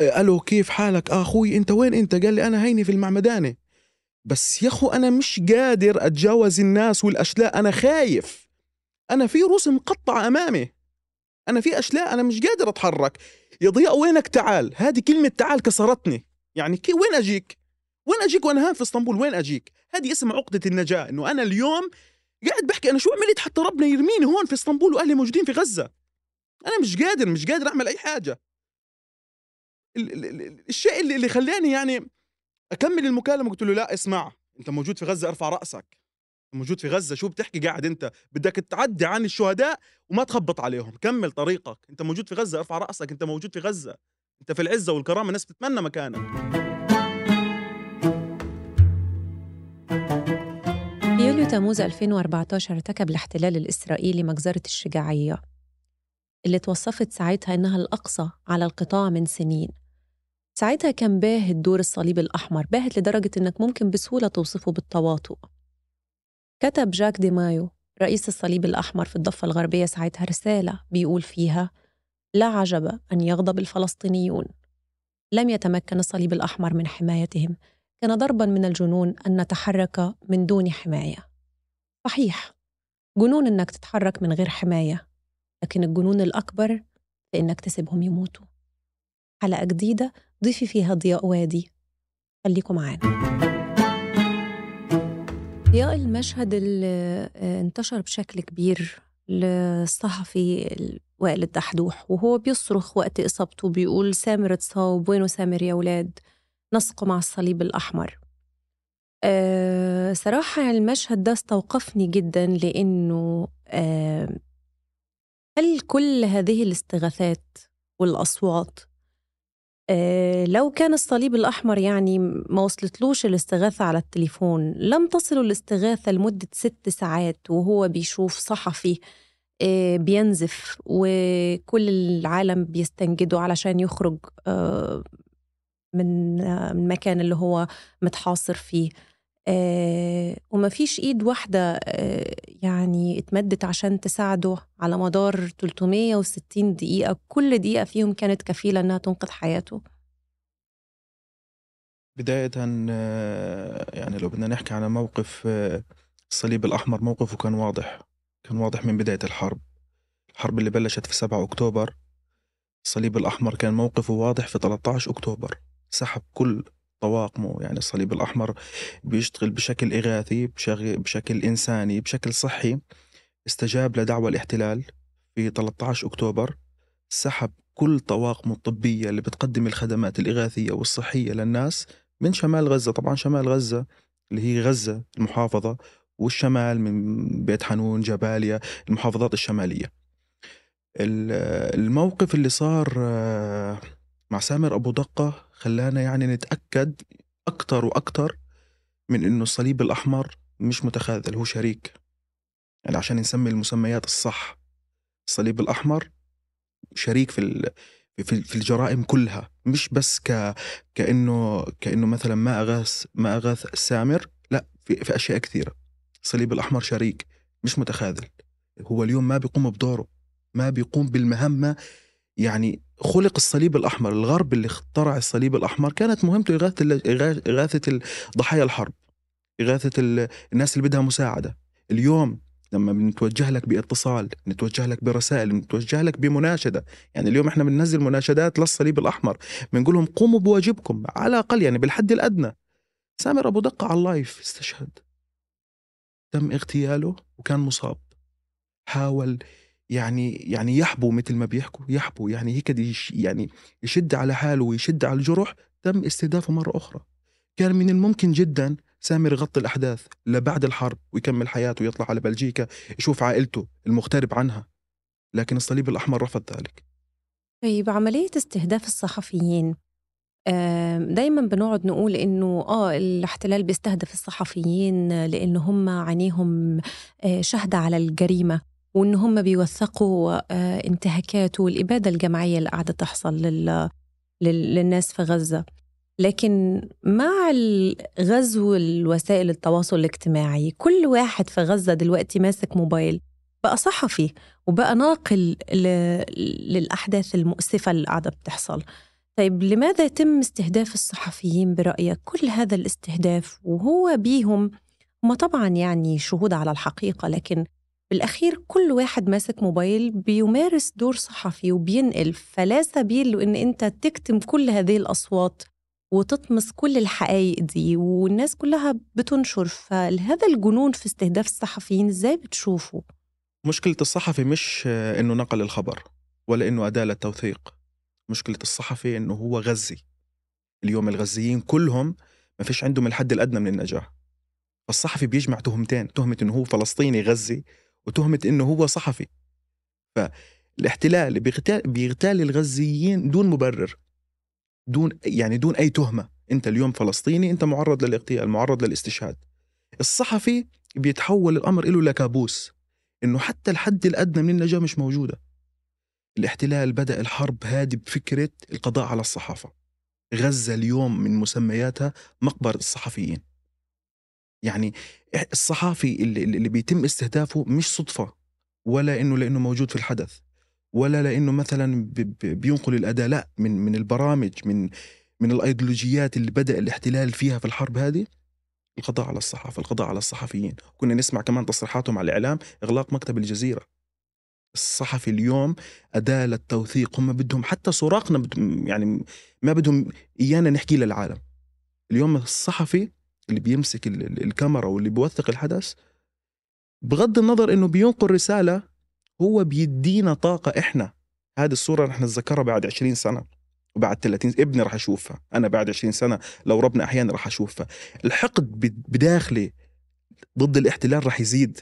آه، ألو كيف حالك؟ أخوي أنت وين؟ أنت؟ قال لي أنا هيني في المعمدانة. بس يا أخو أنا مش قادر أتجاوز الناس والأشلاء. أنا خايف. أنا في رؤوس مقطعة أمامي. أنا في أشلاء أنا مش قادر أتحرك. يا ضياء وينك؟ تعال. هذه كلمة تعال كسرتني. يعني كي وين أجيك؟ وين أجيك وأنا هان في إسطنبول؟ وين أجيك؟ هذه اسمها عقدة النجاة إنه أنا اليوم قاعد بحكي. أنا شو عملت حتى ربنا يرميني هون في إسطنبول واهلي موجودين في غزة؟ أنا مش قادر مش قادر أعمل أي حاجة. الشيء اللي, اللي خلاني يعني أكمل المكالمة قلت له لا اسمع أنت موجود في غزة ارفع رأسك. موجود في غزة شو بتحكي؟ قاعد أنت. بدك تعدي عن الشهداء وما تخبط عليهم. كمل طريقك. أنت موجود في غزة ارفع رأسك. أنت موجود في غزة. أنت في العزة والكرامة الناس بتتمنى مكانك. في يوليو تموز 2014 ارتكب الاحتلال الإسرائيلي مجزرة الشجاعية. اللي توصفت ساعتها إنها الأقصى على القطاع من سنين. ساعتها كان باهت دور الصليب الأحمر باهت لدرجة إنك ممكن بسهولة توصفه بالتواطؤ. كتب جاك دي مايو رئيس الصليب الأحمر في الضفة الغربية ساعتها رسالة بيقول فيها لا عجب أن يغضب الفلسطينيون. لم يتمكن الصليب الأحمر من حمايتهم. كان ضربا من الجنون أن نتحرك من دون حماية. صحيح. جنون إنك تتحرك من غير حماية. لكن الجنون الأكبر في إنك تسيبهم يموتوا. حلقة جديدة ضيفي فيها ضياء وادي. خليكم معانا. ضياء المشهد اللي انتشر بشكل كبير للصحفي وائل الدحدوح وهو بيصرخ وقت إصابته بيقول سامر اتصاب وينه سامر يا ولاد؟ نسقه مع الصليب الأحمر. أه صراحة المشهد ده استوقفني جدا لأنه أه هل كل هذه الاستغاثات والأصوات أه لو كان الصليب الأحمر يعني ما وصلتلوش الاستغاثة على التليفون لم تصل الاستغاثة لمدة ست ساعات وهو بيشوف صحفي آه، بينزف وكل العالم بيستنجدوا علشان يخرج آه، من المكان اللي هو متحاصر فيه؟ آه وما فيش إيد واحدة آه يعني اتمدت عشان تساعده على مدار 360 دقيقة. كل دقيقة فيهم كانت كفيلة إنها تنقذ حياته. بداية آه، يعني لو بدنا نحكي عن موقف آه، الصليب الأحمر موقفه كان واضح كان واضح من بداية الحرب. الحرب اللي بلشت في 7 أكتوبر. الصليب الأحمر كان موقفه واضح في 13 أكتوبر. سحب كل طواقمه يعني الصليب الأحمر بيشتغل بشكل إغاثي بشكل إنساني بشكل صحي. استجاب لدعوة الاحتلال في 13 أكتوبر. سحب كل طواقمه الطبية اللي بتقدم الخدمات الإغاثية والصحية للناس من شمال غزة. طبعا شمال غزة اللي هي غزة المحافظة والشمال من بيت حنون جباليا المحافظات الشمالية. الموقف اللي صار آه، مع سامر أبو دقة خلانا يعني نتأكد أكتر وأكتر من إنه الصليب الأحمر مش متخاذل هو شريك. يعني عشان نسمي المسميات الصح الصليب الأحمر شريك في في في الجرائم كلها مش بس ك كإنه كإنه مثلا ما أغاث ما أغاث سامر لا في, في أشياء كثيرة. الصليب الأحمر شريك مش متخاذل. هو اليوم ما بيقوم بدوره ما بيقوم بالمهمة يعني خلق الصليب الأحمر الغرب اللي اخترع الصليب الأحمر كانت مهمته إغاثة إغاثة ضحايا الحرب إغاثة الناس اللي بدها مساعدة. اليوم لما بنتوجه لك باتصال نتوجه لك برسائل نتوجه لك بمناشدة يعني اليوم إحنا بننزل مناشدات للصليب الأحمر بنقول لهم قوموا بواجبكم على الأقل يعني بالحد الأدنى. سامر أبو دقة على اللايف استشهد. تم اغتياله وكان مصاب. حاول يعني يعني يحبو مثل ما بيحكوا يحبو يعني هيك يعني يشد على حاله ويشد على الجرح تم استهدافه مرة أخرى. كان من الممكن جدا سامر يغطي الأحداث لبعد الحرب ويكمل حياته ويطلع على بلجيكا يشوف عائلته المغترب عنها لكن الصليب الأحمر رفض ذلك. طيب عملية استهداف الصحفيين دايما بنقعد نقول إنه آه الاحتلال بيستهدف الصحفيين لأن هم عينيهم آه، شهدة على الجريمة. وإن هم بيوثقوا آه، انتهاكات والإبادة الجماعية اللي قاعدة تحصل لل... للناس في غزة. لكن مع غزو الوسائل التواصل الاجتماعي كل واحد في غزة دلوقتي ماسك موبايل بقى صحفي وبقى ناقل ل... للأحداث المؤسفة اللي قاعدة بتحصل. طيب لماذا يتم استهداف الصحفيين برأيك؟ كل هذا الاستهداف وهو بيهم هم طبعا يعني شهود على الحقيقة لكن بالأخير كل واحد ماسك موبايل بيمارس دور صحفي وبينقل فلا سبيل له إن أنت تكتم كل هذه الأصوات وتطمس كل الحقائق دي والناس كلها بتنشر فهذا الجنون في استهداف الصحفيين إزاي بتشوفه؟ مشكلة الصحفي مش إنه نقل الخبر ولا إنه أداة للتوثيق مشكلة الصحفي إنه هو غزي اليوم الغزيين كلهم ما فيش عندهم الحد الأدنى من النجاح فالصحفي بيجمع تهمتين تهمة إنه هو فلسطيني غزي وتهمة إنه هو صحفي. فالاحتلال بيغتال, بيغتال الغزيين دون مبرر دون يعني دون أي تهمة. أنت اليوم فلسطيني أنت معرض للاغتيال معرض للاستشهاد. الصحفي بيتحول الأمر له لكابوس إنه حتى الحد الأدنى من النجاة مش موجودة. الاحتلال بدأ الحرب هذه بفكرة القضاء على الصحافة. غزة اليوم من مسمياتها مقبرة الصحفيين. يعني الصحافي اللي, اللي بيتم استهدافه مش صدفة ولا إنه لأنه موجود في الحدث ولا لأنه مثلا بينقل الأداء لا من من البرامج من من الأيديولوجيات اللي بدأ الاحتلال فيها في الحرب هذه. القضاء على الصحافة القضاء على الصحفيين. كنا نسمع كمان تصريحاتهم على الإعلام إغلاق مكتب الجزيرة. الصحفي اليوم أداة للتوثيق هم بدهم حتى سراقنا بدهم يعني ما بدهم إيانا نحكي للعالم. اليوم الصحفي اللي بيمسك الكاميرا واللي بيوثق الحدث بغض النظر إنه بينقل رسالة هو بيدينا طاقة إحنا. هذه الصورة رح نتذكرها بعد 20 سنة وبعد 30 ابني رح أشوفها أنا بعد 20 سنة لو ربنا أحيانا رح أشوفها. الحقد بداخلي ضد الاحتلال رح يزيد.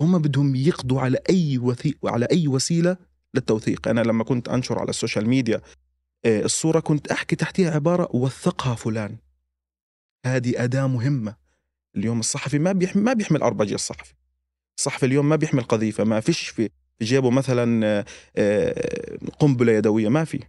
هم بدهم يقضوا على أي وثي... على أي وسيلة للتوثيق. أنا لما كنت أنشر على ال social media آه، الصورة كنت أحكي تحتها عبارة وثقها فلان. هذه أداة مهمة. اليوم الصحفي ما بيحمل ما بيحمل RPG الصحفي. الصحفي اليوم ما بيحمل قذيفة ما فيش في جيبه مثلا آه، آه، قنبلة يدوية ما في.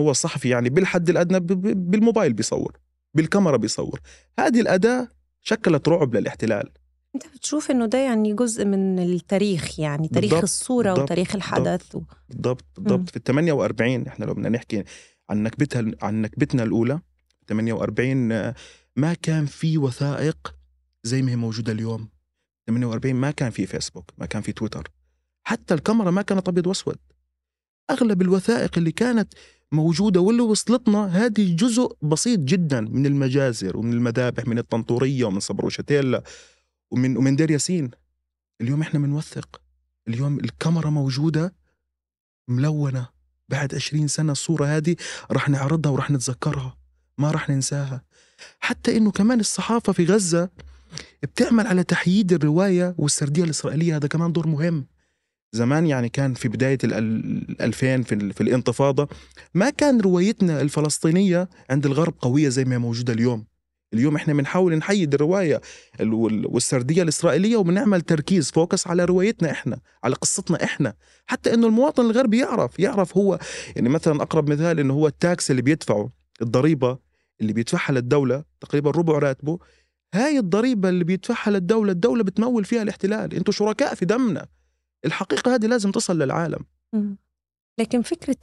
هو الصحفي يعني بالحد الأدنى بالموبايل بيصور بالكاميرا بيصور. هذه الأداة شكلت رعب للاحتلال. أنت بتشوف إنه ده يعني جزء من التاريخ يعني تاريخ بالضبط الصورة بالضبط وتاريخ الحدث بالضبط بالضبط. في ال 48 إحنا لو بدنا نحكي عن نكبتها عن نكبتنا الأولى 48 ما كان في وثائق زي ما هي موجودة اليوم. 48 ما كان في فيسبوك ما كان في تويتر حتى الكاميرا ما كانت أبيض وأسود. أغلب الوثائق اللي كانت موجودة واللي وصلتنا هذه جزء بسيط جدا من المجازر ومن المذابح من الطنطورية ومن صبروشتيلا ومن ومن دير ياسين. اليوم إحنا بنوثق اليوم الكاميرا موجودة ملونة. بعد 20 سنة الصورة هذه راح نعرضها وراح نتذكرها. ما راح ننساها. حتى إنه كمان الصحافة في غزة بتعمل على تحييد الرواية والسردية الإسرائيلية. هذا كمان دور مهم. زمان يعني كان في بداية ال 2000 في, في الانتفاضة ما كان روايتنا الفلسطينية عند الغرب قوية زي ما موجودة اليوم. اليوم إحنا بنحاول نحيد الرواية والسردية الإسرائيلية وبنعمل تركيز فوكس على روايتنا إحنا على قصتنا إحنا. حتى إنه المواطن الغربي يعرف يعرف هو يعني مثلا أقرب مثال إنه هو التاكس اللي بيدفعه الضريبة اللي بيدفعها للدولة تقريبا ربع راتبه هاي الضريبة اللي بيدفعها للدولة الدولة بتمول فيها الاحتلال. أنتم شركاء في دمنا. الحقيقة هذه لازم تصل للعالم. لكن فكرة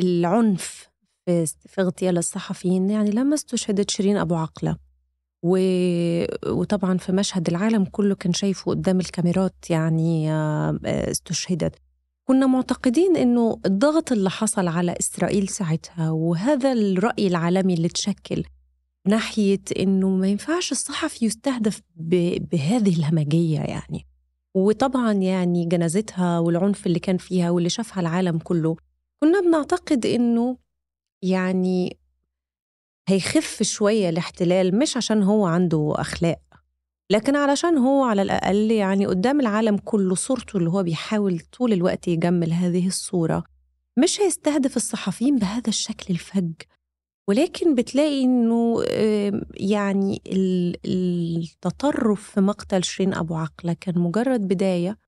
العنف في اغتيال الصحفيين يعني لما استشهدت شيرين أبو عقلة و... وطبعا في مشهد العالم كله كان شايفه قدام الكاميرات يعني آه، استشهدت. كنا معتقدين إنه الضغط اللي حصل على إسرائيل ساعتها وهذا الرأي العالمي اللي تشكل ناحية إنه ما ينفعش الصحفي يستهدف بهذه الهمجية يعني. وطبعا يعني جنازتها والعنف اللي كان فيها واللي شافها العالم كله كنا بنعتقد إنه يعني هيخف شوية الاحتلال مش عشان هو عنده أخلاق. لكن علشان هو على الأقل يعني قدام العالم كله صورته اللي هو بيحاول طول الوقت يجمل هذه الصورة مش هيستهدف الصحفيين بهذا الشكل الفج. ولكن بتلاقي إنه يعني التطرف في مقتل شيرين أبو عقلة كان مجرد بداية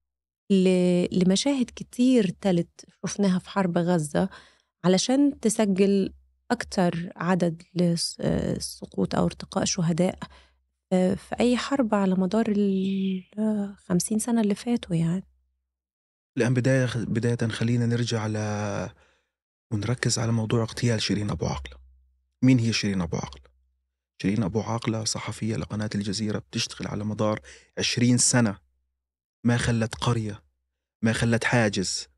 لمشاهد كتير تلت شفناها في حرب غزة علشان تسجل أكتر عدد لسقوط أو ارتقاء شهداء. في أي حرب على مدار الخمسين سنة اللي فاتوا يعني. الآن بداية بداية خلينا نرجع ل ونركز على موضوع اغتيال شيرين أبو عقلة مين هي شيرين أبو عقلة؟ شيرين أبو عقلة صحفية لقناة الجزيرة بتشتغل على مدار عشرين سنة. ما خلت قرية ما خلت حاجز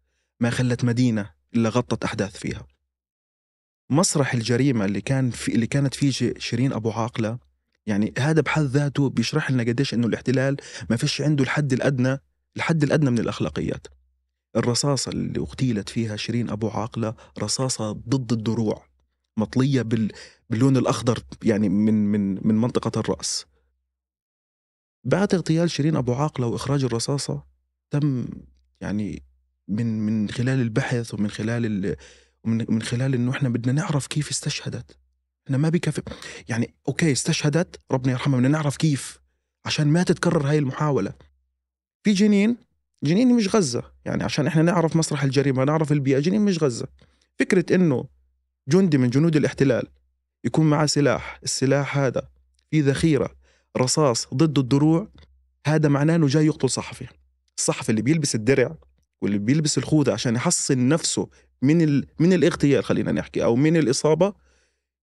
ما خلت مدينة إلا غطت أحداث فيها. مسرح الجريمة اللي كان في اللي كانت فيه شيرين أبو عاقلة يعني هذا بحد ذاته بيشرح لنا قديش إنه الاحتلال ما فيش عنده الحد الأدنى الحد الأدنى من الأخلاقيات. الرصاصة اللي اغتيلت فيها شيرين أبو عاقلة رصاصة ضد الدروع مطلية بال... باللون الأخضر يعني من من من منطقة الرأس. بعد اغتيال شيرين أبو عاقلة وإخراج الرصاصة تم يعني من من خلال البحث ومن خلال ال... ومن من خلال إنه إحنا بدنا نعرف كيف استشهدت. إحنا ما بكفي يعني أوكي استشهدت ربنا يرحمها بدنا نعرف كيف عشان ما تتكرر هاي المحاولة. في جنين جنين مش غزة. يعني عشان إحنا نعرف مسرح الجريمة نعرف البيئة جنين مش غزة. فكرة إنه جندي من جنود الاحتلال يكون معه سلاح السلاح هذا في ذخيرة رصاص ضد الدروع هذا معناه إنه جاي يقتل صحفي. الصحفي اللي بيلبس الدرع واللي بيلبس الخوذة عشان يحصن نفسه من ال... من الاغتيال خلينا نحكي أو من الإصابة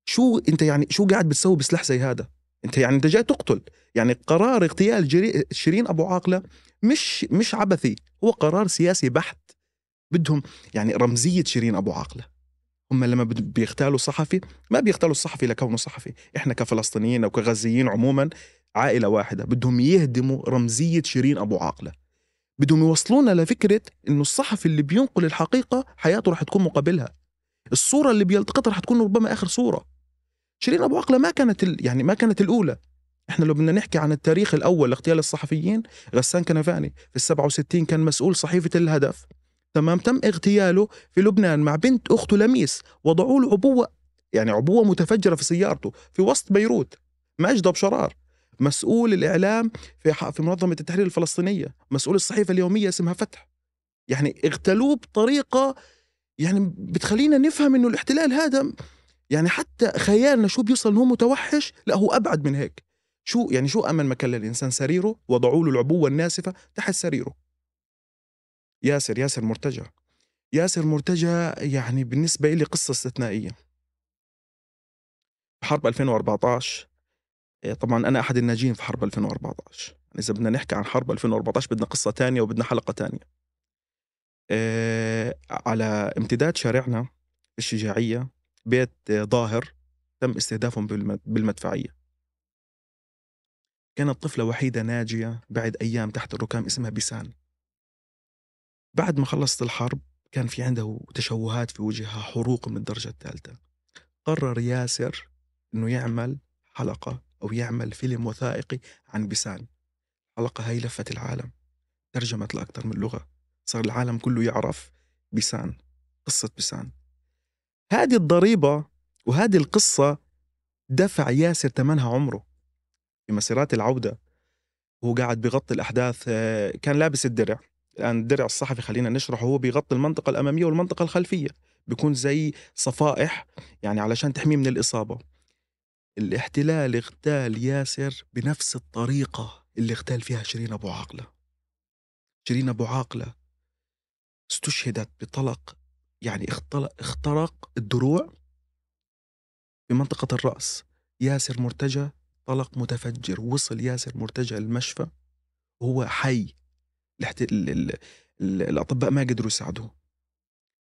شو انت يعني شو قاعد بتسوي بسلاح زي هذا؟ انت يعني انت جاي تقتل. يعني قرار اغتيال. شيرين أبو عاقلة مش مش عبثي. هو قرار سياسي بحت. بدهم يعني رمزية شيرين أبو عاقلة. هم لما بيغتالوا صحفي ما بيغتالوا الصحفي لكونه صحفي. إحنا كفلسطينيين أو كغزيين عموما عائلة واحدة. بدهم يهدموا رمزية شيرين أبو عاقلة. بدهم يوصلونا لفكرة إنه الصحفي اللي بينقل الحقيقة حياته رح تكون مقابلها. الصورة اللي بيلتقطها رح تكون ربما آخر صورة. شيرين أبو عقلة ما كانت. يعني ما كانت الأولى. إحنا لو بدنا نحكي عن التاريخ الأول لاغتيال الصحفيين غسان كنفاني في ال 67 كان مسؤول صحيفة الهدف. تمام تم اغتياله في لبنان مع بنت أخته لميس وضعوا له عبوة يعني عبوة متفجرة في سيارته في وسط بيروت ماجدة بشرار مسؤول الإعلام في في منظمة التحرير الفلسطينية مسؤول الصحيفة اليومية اسمها فتح. يعني اغتالوه بطريقة يعني بتخلينا نفهم إنه الاحتلال هذا يعني حتى خيالنا شو بيوصل إنه متوحش لا هو أبعد من هيك. شو يعني شو أمن مكان للإنسان؟ سريره؟ وضعوا له العبوة الناسفة تحت سريره. ياسر ياسر مرتجى ياسر مرتجى يعني بالنسبة لي قصة استثنائية. حرب 2014 إيه، طبعا أنا أحد الناجين في حرب 2014 يعني إذا بدنا نحكي عن حرب 2014 بدنا قصة تانية وبدنا حلقة تانية. إيه، على امتداد شارعنا الشجاعية بيت ظاهر تم استهدافهم بالمدفعية. كانت طفلة وحيدة ناجية بعد أيام تحت الركام اسمها بيسان. بعد ما خلصت الحرب كان في عنده تشوهات في وجهها حروق من الدرجة الثالثة. قرر ياسر إنه يعمل حلقة أو يعمل فيلم وثائقي عن بيسان. الحلقة هاي لفت العالم ترجمت لأكثر من لغة. صار العالم كله يعرف بيسان قصة بيسان. هذه الضريبة وهذه القصة دفع ياسر ثمنها عمره في مسيرات العودة. وهو قاعد بيغطي الأحداث آه، كان لابس الدرع. الآن الدرع الصحفي خلينا نشرحه هو بيغطي المنطقة الأمامية والمنطقة الخلفية. بيكون زي صفائح يعني علشان تحميه من الإصابة. الاحتلال اغتال ياسر بنفس الطريقة اللي اغتال فيها شيرين أبو عاقلة. شيرين أبو عاقلة استشهدت بطلق يعني اخترق الدروع في منطقة الرأس. ياسر مرتجى طلق متفجر وصل ياسر مرتجى المشفى وهو حي. الأطباء ما قدروا يساعدوه.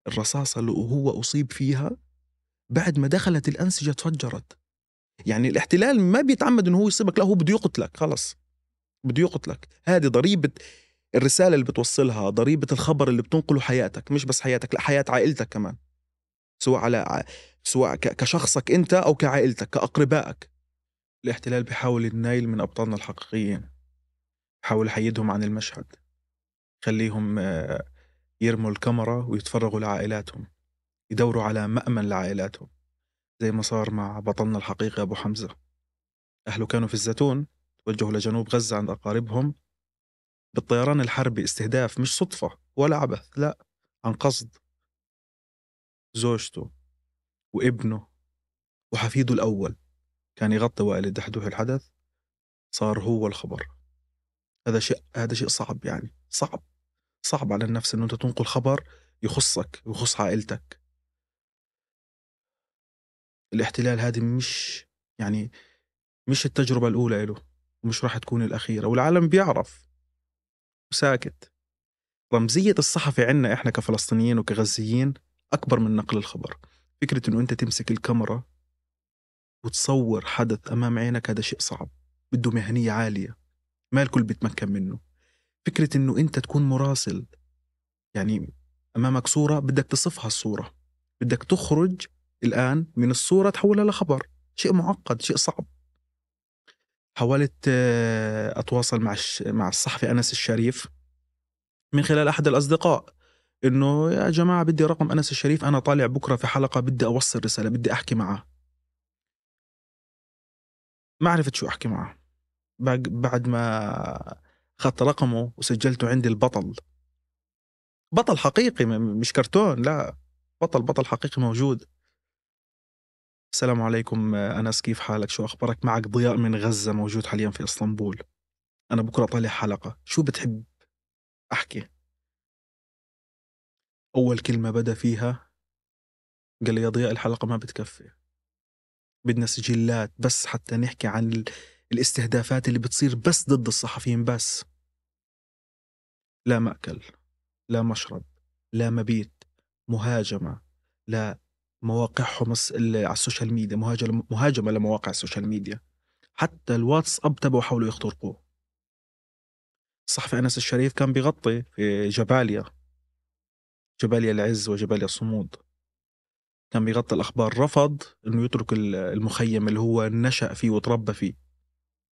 الرصاصة اللي هو أصيب فيها بعد ما دخلت الأنسجة تفجرت. يعني الاحتلال ما بيتعمد إنه هو يصيبك لا هو بده يقتلك خلص. بده يقتلك. هذه ضريبة الرسالة اللي بتوصلها ضريبة الخبر اللي بتنقله حياتك مش بس حياتك لأ حياة عائلتك كمان. سواء على سواء كشخصك أنت أو كعائلتك كأقربائك. الاحتلال بيحاول النيل من أبطالنا الحقيقيين. بحاول يحيدهم عن المشهد. خليهم آه، يرموا الكاميرا ويتفرغوا لعائلاتهم. يدوروا على مأمن لعائلاتهم. زي ما صار مع بطلنا الحقيقي أبو حمزة. أهله كانوا في الزيتون توجهوا لجنوب غزة عند أقاربهم. بالطيران الحربي استهداف مش صدفة ولا عبث لا عن قصد زوجته وابنه وحفيده الأول. كان يغطي وائل الدحدوح الحدث صار هو الخبر. هذا شيء هذا شيء صعب يعني صعب صعب على النفس إنه أنت تنقل خبر يخصك ويخص عائلتك. الاحتلال هذه مش يعني مش التجربة الأولى له ومش راح تكون الأخيرة والعالم بيعرف. وساكت. رمزية الصحفي عنا إحنا كفلسطينيين وكغزيين أكبر من نقل الخبر. فكرة إنه أنت تمسك الكاميرا وتصور حدث أمام عينك هذا شيء صعب. بده مهنية عالية. ما الكل بيتمكن منه. فكرة إنه أنت تكون مراسل يعني أمامك صورة بدك تصفها الصورة. بدك تخرج الآن من الصورة تحولها لخبر. شيء معقد شيء صعب. حاولت آه، أتواصل مع مع الصحفي أنس الشريف من خلال أحد الأصدقاء إنه يا جماعة بدي رقم أنس الشريف أنا طالع بكرة في حلقة بدي أوصل رسالة بدي أحكي معه ما عرفت شو أحكي معه بعد ما أخذت رقمه وسجلته عندي البطل. بطل حقيقي مش كرتون لا. بطل بطل حقيقي موجود. السلام عليكم أنس كيف حالك؟ شو أخبارك؟ معك ضياء من غزة موجود حاليا في إسطنبول. أنا بكرة طالع حلقة. شو بتحب أحكي؟ أول كلمة بدأ فيها قال لي يا ضياء الحلقة ما بتكفي. بدنا سجلات بس حتى نحكي عن الاستهدافات اللي بتصير بس ضد الصحفيين بس. لا مأكل لا مشرب لا مبيت مهاجمة لا مواقعهم على ال social media مهاجمة مهاجمة لمواقع ال social media. حتى الواتساب تبعه حاولوا يخترقوه. الصحفي أنس الشريف كان بيغطي في جباليا. جباليا العز وجباليا الصمود. كان بيغطي الأخبار. رفض أنه يترك المخيم اللي هو نشأ فيه وتربى فيه.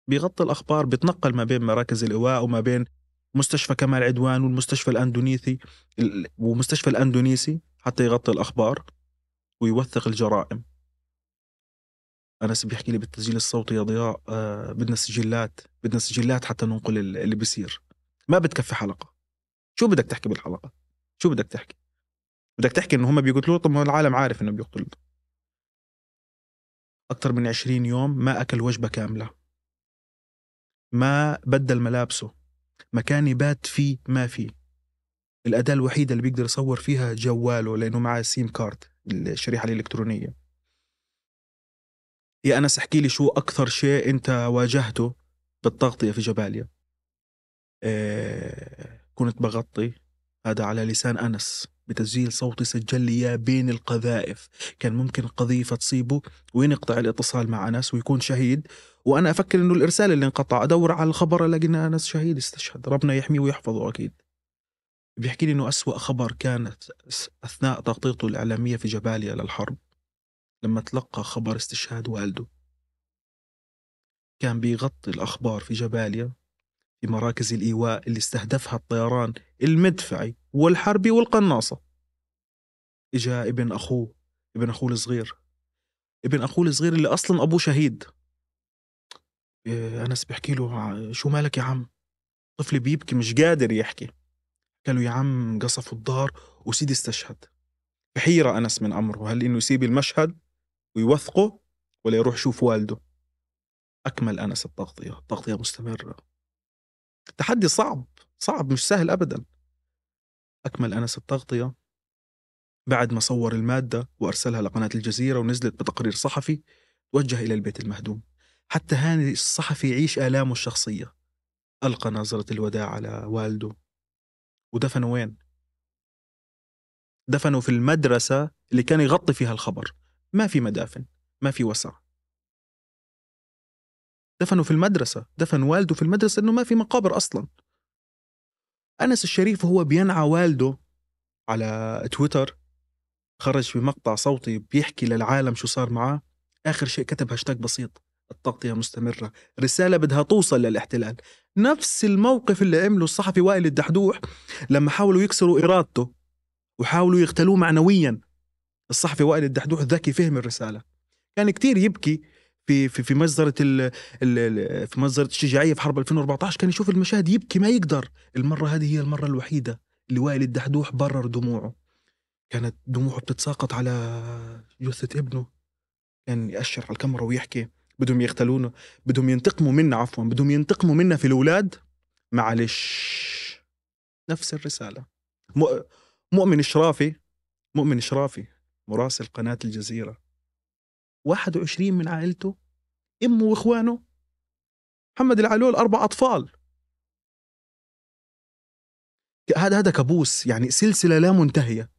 بيغطي الأخبار بيتنقل ما بين مراكز الإيواء وما بين مستشفى كمال عدوان والمستشفى الأندونيسي ومستشفى الأندونيسي حتى يغطي الأخبار. ويوثق الجرائم. أنس بيحكي لي بالتسجيل الصوتي يا ضياء آه بدنا سجلات بدنا سجلات حتى ننقل اللي بيصير. ما بتكفي حلقة. شو بدك تحكي بالحلقة؟ شو بدك تحكي؟ بدك تحكي إنه هم بيقتلوه طب ما العالم عارف إنه بيقتلوه أكثر من عشرين يوم ما أكل وجبة كاملة. ما بدل ملابسه. مكان يبات فيه ما فيه. الأداة الوحيدة اللي بيقدر يصور فيها جواله لأنه معاه SIM card الشريحة الإلكترونية. يا أنس احكي لي شو أكثر شيء أنت واجهته بالتغطية في جباليا. إيه كنت بغطي. هذا على لسان أنس بتسجيل صوتي سجل لي إياه بين القذائف. كان ممكن القذيفة تصيبه وينقطع الاتصال مع أنس ويكون شهيد. وأنا أفكر إنه الإرسال اللي انقطع أدور على الخبر ألاقي إن أنس شهيد استشهد. ربنا يحميه ويحفظه أكيد. بيحكي لي إنه أسوأ خبر كانت أثناء تغطيته الإعلامية في جباليا للحرب لما تلقى خبر استشهاد والده. كان بيغطي الأخبار في جباليا في مراكز الإيواء اللي استهدفها الطيران المدفعي والحربي والقناصة. إجا ابن أخوه ابن أخوه الصغير. ابن أخوه الصغير اللي أصلا أبوه شهيد. إيه، أنس بيحكي له شو مالك يا عم؟ طفلي بيبكي مش قادر يحكي. قال له يا عم قصفوا الدار وسيدي استشهد. بحيرة أنس من أمره هل إنه يسيب المشهد ويوثقه ولا يروح يشوف والده؟ أكمل أنس التغطية. التغطية مستمرة. تحدي صعب صعب مش سهل أبدا. أكمل أنس التغطية. بعد ما صور المادة وأرسلها لقناة الجزيرة ونزلت بتقرير صحفي توجه إلى البيت المهدوم. حتى هاني الصحفي يعيش آلامه الشخصية. ألقى نظرة الوداع على والده. ودفنه وين؟ دفنوا في المدرسة اللي كان يغطي فيها الخبر. ما في مدافن ما في وسع. دفنوا في المدرسة دفن والده في المدرسة إنه ما في مقابر أصلا. أنس الشريف هو بينعى والده على تويتر خرج في مقطع صوتي بيحكي للعالم شو صار معاه. آخر شيء كتب هاشتاج بسيط. التغطية مستمرة رسالة بدها توصل للاحتلال. نفس الموقف اللي عمله الصحفي وائل الدحدوح لما حاولوا يكسروا إرادته وحاولوا يقتلوه معنويا. الصحفي وائل الدحدوح ذكي فهم الرسالة. كان كتير يبكي في في في مجزرة ال ال في مجزرة الشجاعية في حرب 2014 كان يشوف المشاهد يبكي ما يقدر. المرة هذه هي المرة الوحيدة اللي وائل الدحدوح برر دموعه. كانت دموعه بتتساقط على جثة ابنه. كان يأشر على الكاميرا ويحكي. بدهم يقتلونا بدهم ينتقموا منا عفوا بدهم ينتقموا منا في الأولاد. معلش. نفس الرسالة. مؤمن إشرافي مؤمن إشرافي مراسل قناة الجزيرة. 21 من عائلته إمه وإخوانه. محمد العلول أربع أطفال. هذا هذا كابوس يعني سلسلة لا منتهية.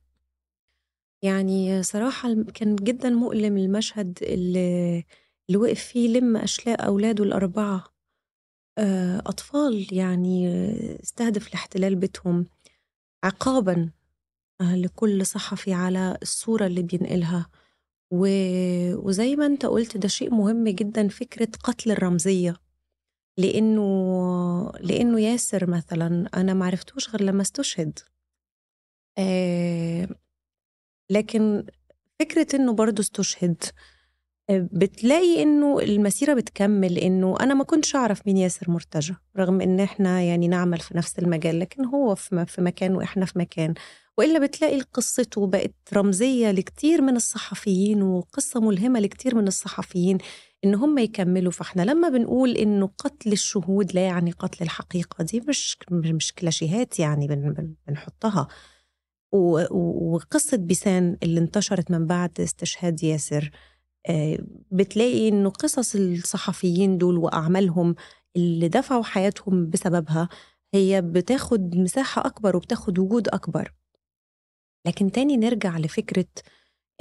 يعني صراحة كان جدا مؤلم المشهد اللي, اللي وقف فيه لم أشلاء أولاده الأربعة. آه، أطفال يعني استهدف الاحتلال بيتهم عقابا آه، لكل صحفي على الصورة اللي بينقلها. و... وزي ما أنت قلت ده شيء مهم جدا فكرة قتل الرمزية. لأنه لأنه ياسر مثلا أنا معرفتوش غير لما استشهد. آه لكن فكرة إنه برضه استشهد آه، بتلاقي إنه المسيرة بتكمل إنه أنا ما كنتش أعرف مين ياسر مرتجى رغم إن إحنا يعني نعمل في نفس المجال لكن هو في مكان وإحنا في مكان. وإلا بتلاقي قصته بقت رمزية لكتير من الصحفيين وقصة ملهمة لكتير من الصحفيين إن هم يكملوا. فإحنا لما بنقول إنه قتل الشهود لا يعني قتل الحقيقة دي مش مش كلاشيهات يعني بنحطها. وقصة بيسان اللي انتشرت من بعد استشهاد ياسر بتلاقي إنه قصص الصحفيين دول وأعمالهم اللي دفعوا حياتهم بسببها هي بتاخد مساحة أكبر وبتاخد وجود أكبر. لكن تاني نرجع لفكرة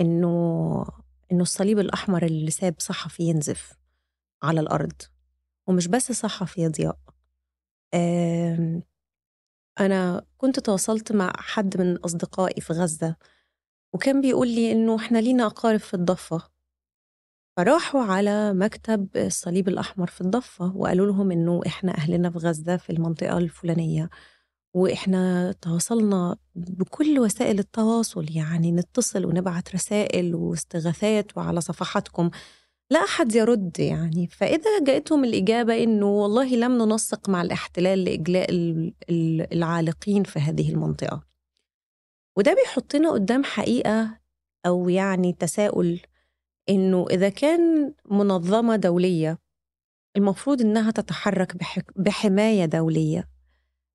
إنه إنه الصليب الأحمر اللي ساب صحفي ينزف على الأرض. ومش بس صحفي يا ضياء. أنا كنت تواصلت مع حد من أصدقائي في غزة وكان بيقول لي إنه إحنا لينا أقارب في الضفة. فراحوا على مكتب الصليب الأحمر في الضفة وقالوا لهم إنه إحنا أهلنا في غزة في المنطقة الفلانية وإحنا تواصلنا بكل وسائل التواصل يعني نتصل ونبعت رسائل واستغاثات وعلى صفحاتكم. لا أحد يرد يعني. فإذا جاءتهم الإجابة إنه والله لم ننسق مع الاحتلال لإجلاء العالقين في هذه المنطقة. وده بيحطنا قدام حقيقة أو يعني تساؤل إنه إذا كان منظمة دولية المفروض إنها تتحرك بحماية دولية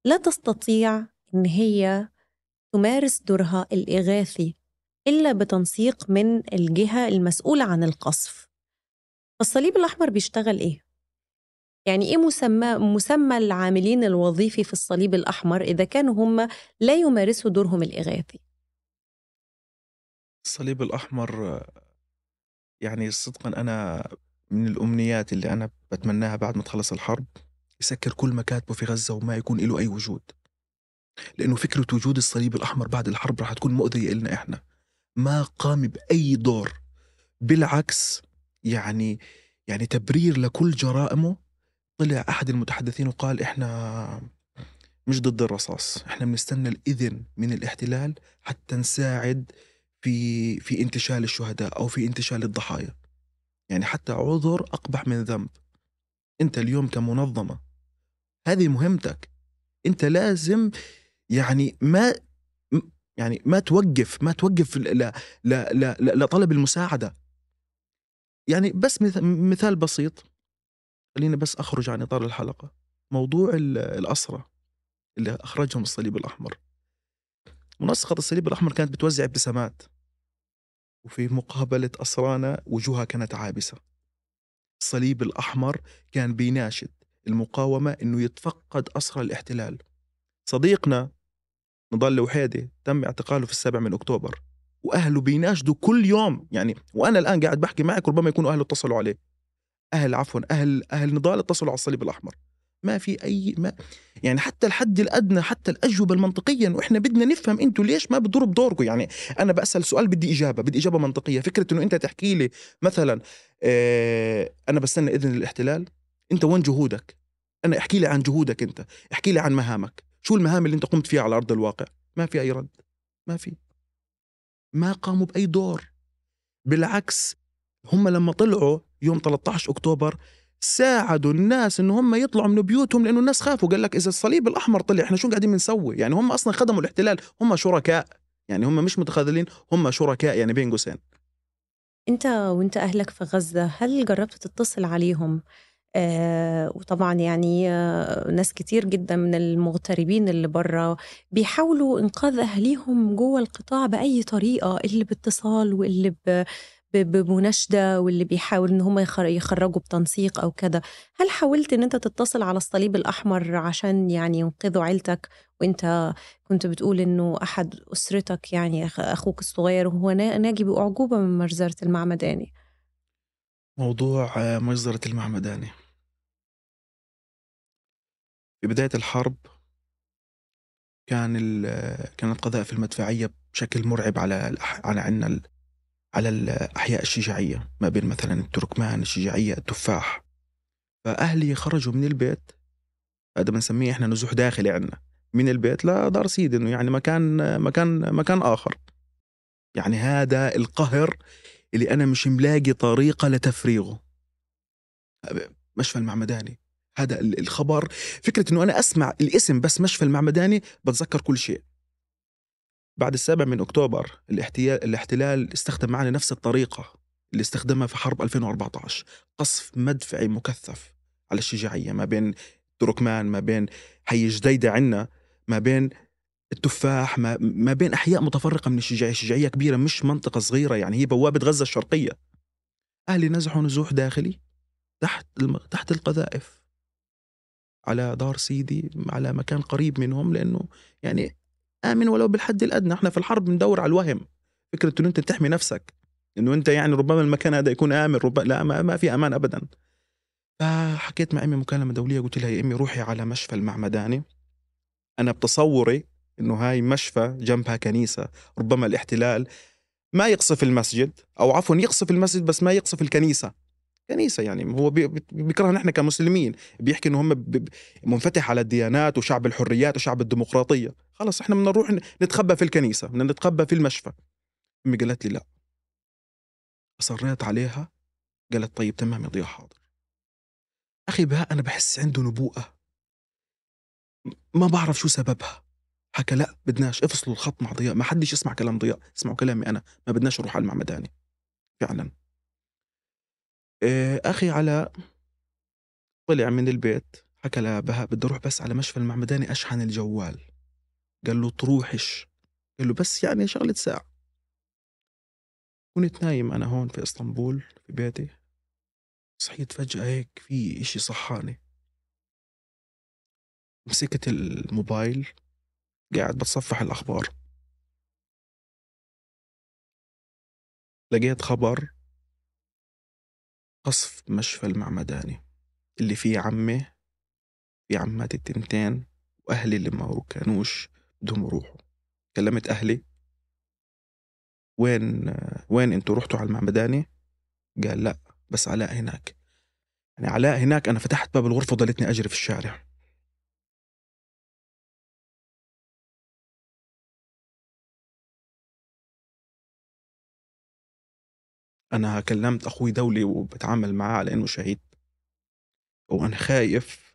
لا تستطيع إن هي تمارس دورها الإغاثي إلا بتنسيق من الجهة المسؤولة عن القصف فالصليب الأحمر بيشتغل إيه؟ يعني إيه مسمى, مسمى العاملين الوظيفي في الصليب الأحمر إذا كانوا هم لا يمارسوا دورهم الإغاثي؟ الصليب الأحمر يعني صدقا أنا من الأمنيات اللي أنا بتمناها بعد ما تخلص الحرب يسكر كل مكاتبه في غزة وما يكون له أي وجود. لأنه فكرة وجود الصليب الأحمر بعد الحرب راح تكون مؤذية إلنا إحنا. ما قام بأي دور. بالعكس يعني يعني تبرير لكل جرائمه طلع أحد المتحدثين وقال إحنا مش ضد الرصاص. إحنا بنستنى الإذن من الاحتلال حتى نساعد في في انتشال الشهداء أو في انتشال الضحايا. يعني حتى عذر أقبح من ذنب. أنت اليوم كمنظمة هذه مهمتك. أنت لازم يعني ما يعني ما توقف ما توقف لا لا لا لطلب المساعدة. يعني بس مثال بسيط. خليني بس أخرج عن إطار الحلقة. موضوع الاسرى اللي أخرجهم الصليب الأحمر. منسقه الصليب الأحمر كانت بتوزع ابتسامات وفي مقابلة أسرانا وجوهها كانت عابسة. الصليب الأحمر كان بيناشد المقاومة أنه يتفقد أسرى الاحتلال. صديقنا نضال وحيدي تم اعتقاله في السابع من أكتوبر وأهله بيناشدوا كل يوم. يعني وأنا الآن قاعد بحكي معك ربما يكونوا أهله اتصلوا عليه. أهل عفوا أهل أهل نضال اتصلوا على الصليب الأحمر. ما في أي ما يعني حتى الحد الأدنى حتى الأجوبة المنطقية وإحنا بدنا نفهم أنتوا ليش ما بتدوروا بدوركم يعني أنا بسأل سؤال بدي إجابة بدي إجابة منطقية. فكرة أنه أنت تحكي لي مثلا آه أنا بستنى إذن الاحتلال. أنت وين جهودك؟ أنا احكي لي عن جهودك أنت. احكي لي عن مهامك. شو المهام اللي أنت قمت فيها على أرض الواقع؟ ما في أي رد. ما في. ما قاموا بأي دور. بالعكس هم لما طلعوا يوم 13 أكتوبر ساعدوا الناس إن هم يطلعوا من بيوتهم لأنه الناس خافوا. قال لك إذا الصليب الأحمر طلع إحنا شو قاعدين بنسوي؟ يعني هم أصلا خدموا الاحتلال هم شركاء. يعني هم مش متخاذلين هم شركاء. يعني بين قوسين. أنت وأنت أهلك في غزة هل جربت تتصل عليهم؟ آه وطبعا يعني آه ناس كتير جدا من المغتربين اللي بره بيحاولوا إنقاذ أهليهم جوه القطاع بأي طريقة اللي باتصال واللي بمناشدة واللي بيحاول إن هم يخرجوا بتنسيق أو كده. هل حاولت إن أنت تتصل على الصليب الأحمر عشان يعني ينقذوا عيلتك؟ وأنت كنت بتقول إنه أحد أسرتك يعني أخوك الصغير وهو ناجي بأعجوبة من مجزرة المعمداني. موضوع مجزرة المعمداني. في بداية الحرب كان كان القذائف المدفعية بشكل مرعب على على عنا على الأحياء الشجاعية ما بين مثلا التركمان الشجاعية التفاح. فأهلي خرجوا من البيت هذا بنسميه إحنا نزوح داخلي عندنا. من البيت لدار سيد إنه يعني مكان مكان مكان آخر. يعني هذا القهر اللي أنا مش ملاقي طريقة لتفريغه. مشفى المعمداني. هذا الخبر. فكرة إنه أنا أسمع الاسم بس مشفى المعمداني بتذكر كل شيء. بعد السابع من أكتوبر الاحتلال الاحتلال استخدم معنا نفس الطريقة اللي استخدمها في حرب 2014 قصف مدفعي مكثف على الشجاعية ما بين تركمان ما بين حي جديدة عنا ما بين التفاح ما, ما بين أحياء متفرقة من الشجاعية شجاعية كبيرة مش منطقة صغيرة يعني هي بوابة غزة الشرقية. أهلي نزحوا نزوح داخلي تحت تحت القذائف على دار سيدي على مكان قريب منهم لأنه يعني آمن ولو بالحد الأدنى. إحنا في الحرب بندور على الوهم. فكرة إنه أنت تحمي نفسك. إنه أنت يعني ربما المكان هذا يكون آمن ربما لا ما, ما في أمان ابدا. فحكيت مع أمي مكالمة دولية قلت لها يا أمي روحي على مشفى المعمداني. أنا بتصوري إنه هاي مشفى جنبها كنيسة. ربما الاحتلال ما يقصف المسجد أو عفوا يقصف المسجد بس ما يقصف الكنيسة. كنيسة يعني هو بيكرهنا إحنا كمسلمين. بيحكي إنه هم منفتح على الديانات وشعب الحريات وشعب الديمقراطية. خلص إحنا بدنا نروح نتخبى في الكنيسة بدنا نتخبى في المشفى. أمي قالت لي لا. أصريت عليها قالت طيب تمام يا ضياء حاضر. أخي بها أنا بحس عنده نبوءة. ما بعرف شو سببها. حكى لا بدناش افصلوا الخط مع ضياء ما حدش يسمع كلام ضياء اسمعوا كلامي أنا ما بدناش نروح على المعمداني. فعلا. إيه أخي على طلع من البيت حكى لبهاء بدي أروح بس على مشفى المعمداني أشحن الجوال. قال له تروحش. قال له بس يعني شغلة ساعة. كنت نايم أنا هون في إسطنبول في بيتي. صحيت فجأة هيك في إشي صحاني. مسكت الموبايل قاعد بتصفح الأخبار. لقيت خبر قصف مشفى المعمداني اللي فيه عمي في عماتي التنتين وأهلي اللي ما كانوش. بدهم يروحوا كلمت أهلي. وين وين أنتوا رحتوا على المعمداني قال لا بس علاء هناك. يعني علاء هناك أنا فتحت باب الغرفة ضليتني أجري في الشارع. أنا كلمت أخوي دولي وبتعامل معاه على إنه شهيد. وأنا خايف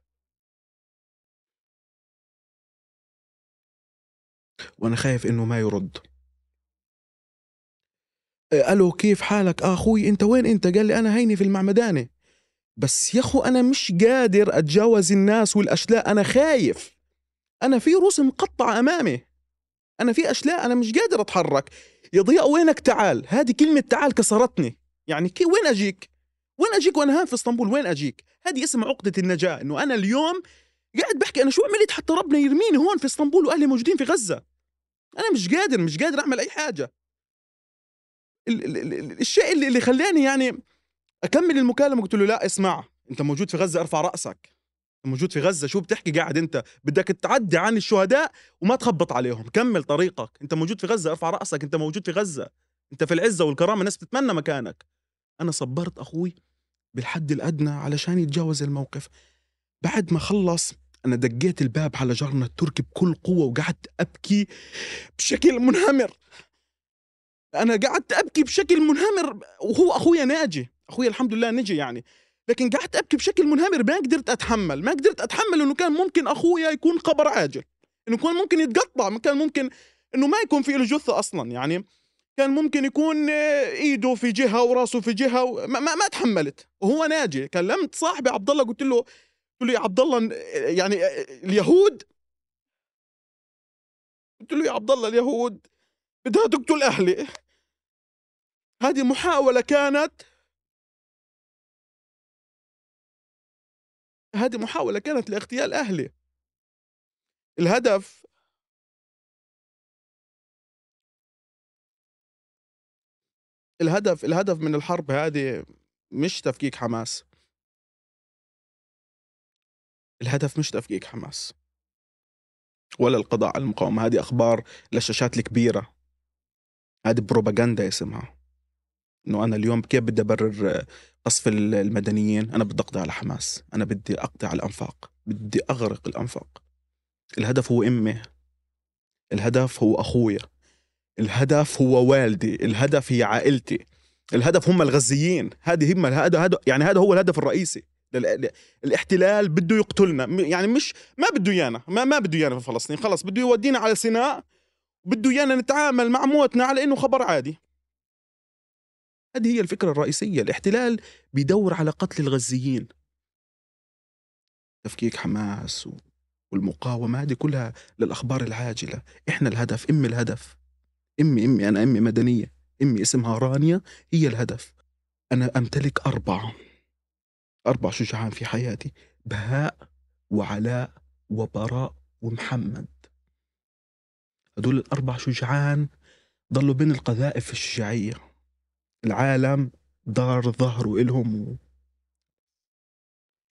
وأنا خايف إنه ما يرد. ألو كيف حالك؟ أخوي أنت وين؟ أنت قال لي أنا هيني في المعمدانة. بس يا أخو أنا مش قادر أتجاوز الناس والأشلاء أنا خايف. أنا في روس مقطعه أمامي. أنا في أشلاء أنا مش قادر أتحرك. يا ضياء وينك؟ تعال. هذه كلمة تعال كسرتني. يعني كي وين أجيك؟ وين أجيك وأنا هان في إسطنبول؟ وين أجيك؟ هذه اسمها عقدة النجاة إنه أنا اليوم قاعد بحكي أنا شو عملت حتى ربنا يرميني هون في إسطنبول وأهلي موجودين في غزة؟ أنا مش قادر مش قادر أعمل أي حاجة. الشيء اللي, اللي خلاني يعني أكمل المكالمة قلت له لا اسمع أنت موجود في غزة ارفع رأسك. موجود في غزة شو بتحكي؟ قاعد أنت. بدك تعدي عن الشهداء وما تخبط عليهم. كمل طريقك. أنت موجود في غزة ارفع رأسك. أنت موجود في غزة. أنت في العزة والكرامة الناس بتتمنى مكانك. أنا صبرت أخوي بالحد الأدنى علشان يتجاوز الموقف. بعد ما خلص أنا دقيت الباب على جارنا التركي بكل قوة وقعدت أبكي بشكل منهمر. أنا قعدت أبكي بشكل منهمر. وهو أخويا ناجي. أخويا الحمد لله نجي يعني. لكن قعدت أبكي بشكل منهمر. ما قدرت أتحمل. ما قدرت أتحمل إنه كان ممكن أخويا يكون قبر عاجل. إنه كان ممكن يتقطع. كان ممكن إنه ما يكون في له جثة أصلا يعني. كان ممكن يكون إيده في جهة وراسه في جهة. ما, ما, ما تحملت. وهو ناجي. كلمت صاحبي عبد الله قلت له قلت له يا عبد الله يعني اليهود؟ قلت له يا عبد الله اليهود بدها تقتل أهلي. هذه محاولة كانت هذه محاولة كانت لاغتيال أهلي. الهدف الهدف الهدف من الحرب هذه مش تفكيك حماس. الهدف مش تفكيك حماس ولا القضاء على المقاومة. هذه أخبار للشاشات الكبيرة. هذه بروباغندا اسمها. إنه أنا اليوم كيف بدي أبرر قصف المدنيين؟ أنا بدي أقضي على حماس. أنا بدي أقضي على الأنفاق. بدي أغرق الأنفاق. الهدف هو أمي. الهدف هو أخويا. الهدف هو والدي. الهدف هي عائلتي. الهدف هم الغزيين. هذه هم هذا يعني هذا هو الهدف الرئيسي. الاحتلال بده يقتلنا. يعني مش ما بده إيانا. ما ما بده إيانا في فلسطين. خلص بده يودينا على سيناء بده إيانا نتعامل مع موتنا على إنه خبر عادي. هذه هي الفكرة الرئيسية. الاحتلال بيدور على قتل الغزيين. تفكيك حماس والمقاومة هذه كلها للأخبار العاجلة. إحنا الهدف إمي الهدف. إمي إمي أنا أمي مدنية. أمي اسمها رانيا هي الهدف. أنا أمتلك أربعة. أربع شجعان في حياتي بهاء وعلاء وبراء ومحمد. هدول الأربع شجعان ضلوا بين القذائف الشيعية. العالم دار ظهره إلهم. و...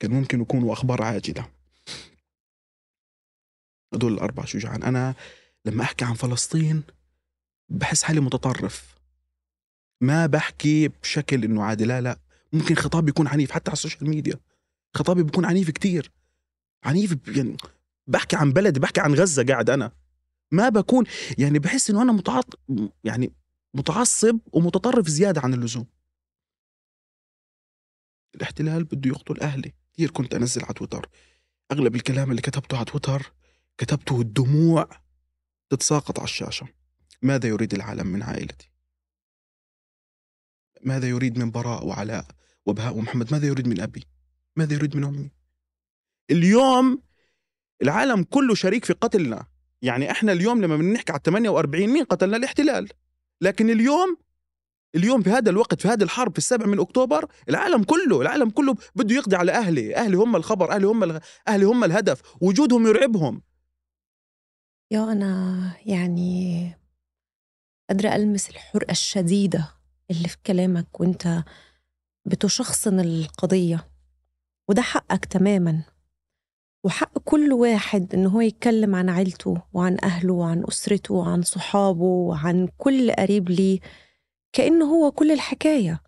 كان ممكن يكونوا أخبار عاجلة. هدول الأربع شجعان. أنا لما أحكي عن فلسطين بحس حالي متطرف. ما بحكي بشكل إنه عادي. لا لا. ممكن خطابي يكون عنيف حتى على السوشيال ميديا. خطابي بيكون عنيف كتير. عنيف يعني بحكي عن بلدي بحكي عن غزة قاعد أنا. ما بكون يعني بحس إنه أنا متعط يعني متعصب ومتطرف زيادة عن اللزوم. الاحتلال بده يقتل أهلي. كثير كنت أنزل على تويتر. أغلب الكلام اللي كتبته على تويتر كتبته الدموع تتساقط على الشاشة. ماذا يريد العالم من عائلتي؟ ماذا يريد من براء وعلاء وبهاء ومحمد؟ ماذا يريد من أبي؟ ماذا يريد من أمي؟ اليوم العالم كله شريك في قتلنا. يعني إحنا اليوم لما بنحكي على 48 مين قتلنا؟ الاحتلال. لكن اليوم اليوم في هذا الوقت في هذه الحرب في السابع من أكتوبر العالم كله العالم كله بده يقضي على أهلي أهلي هم الخبر أهلي هم أهلي هم الهدف. وجودهم يرعبهم. يا أنا يعني قادره ألمس الحرقه الشديدة. اللي في كلامك وانت بتشخصن القضية. وده حقك تماما. وحق كل واحد إن هو يتكلم عن عيلته وعن أهله وعن أسرته وعن صحابه وعن كل قريب ليه. كأنه هو كل الحكاية.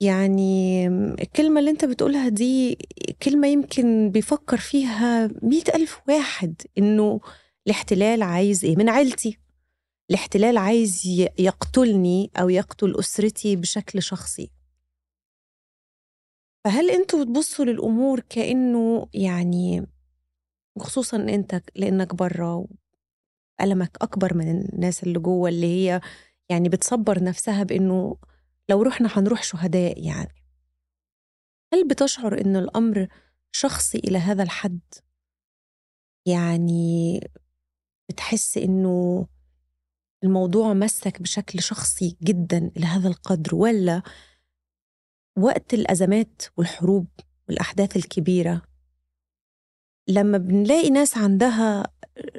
يعني الكلمة اللي انت بتقولها دي كلمة يمكن بيفكر فيها مئة ألف واحد إنه الاحتلال عايز إيه؟ من عيلتي. الاحتلال عايز يقتلني أو يقتل أسرتي بشكل شخصي فهل أنتوا بتبصوا للأمور كأنه يعني خصوصا أنت لأنك بره ألمك أكبر من الناس اللي جوه اللي هي يعني بتصبر نفسها بإنه لو رحنا هنروح شهداء يعني هل بتشعر إن الأمر شخصي إلى هذا الحد؟ يعني بتحس إنه الموضوع مسك بشكل شخصي جدا إلى هذا القدر ولا وقت الأزمات والحروب والأحداث الكبيرة لما بنلاقي ناس عندها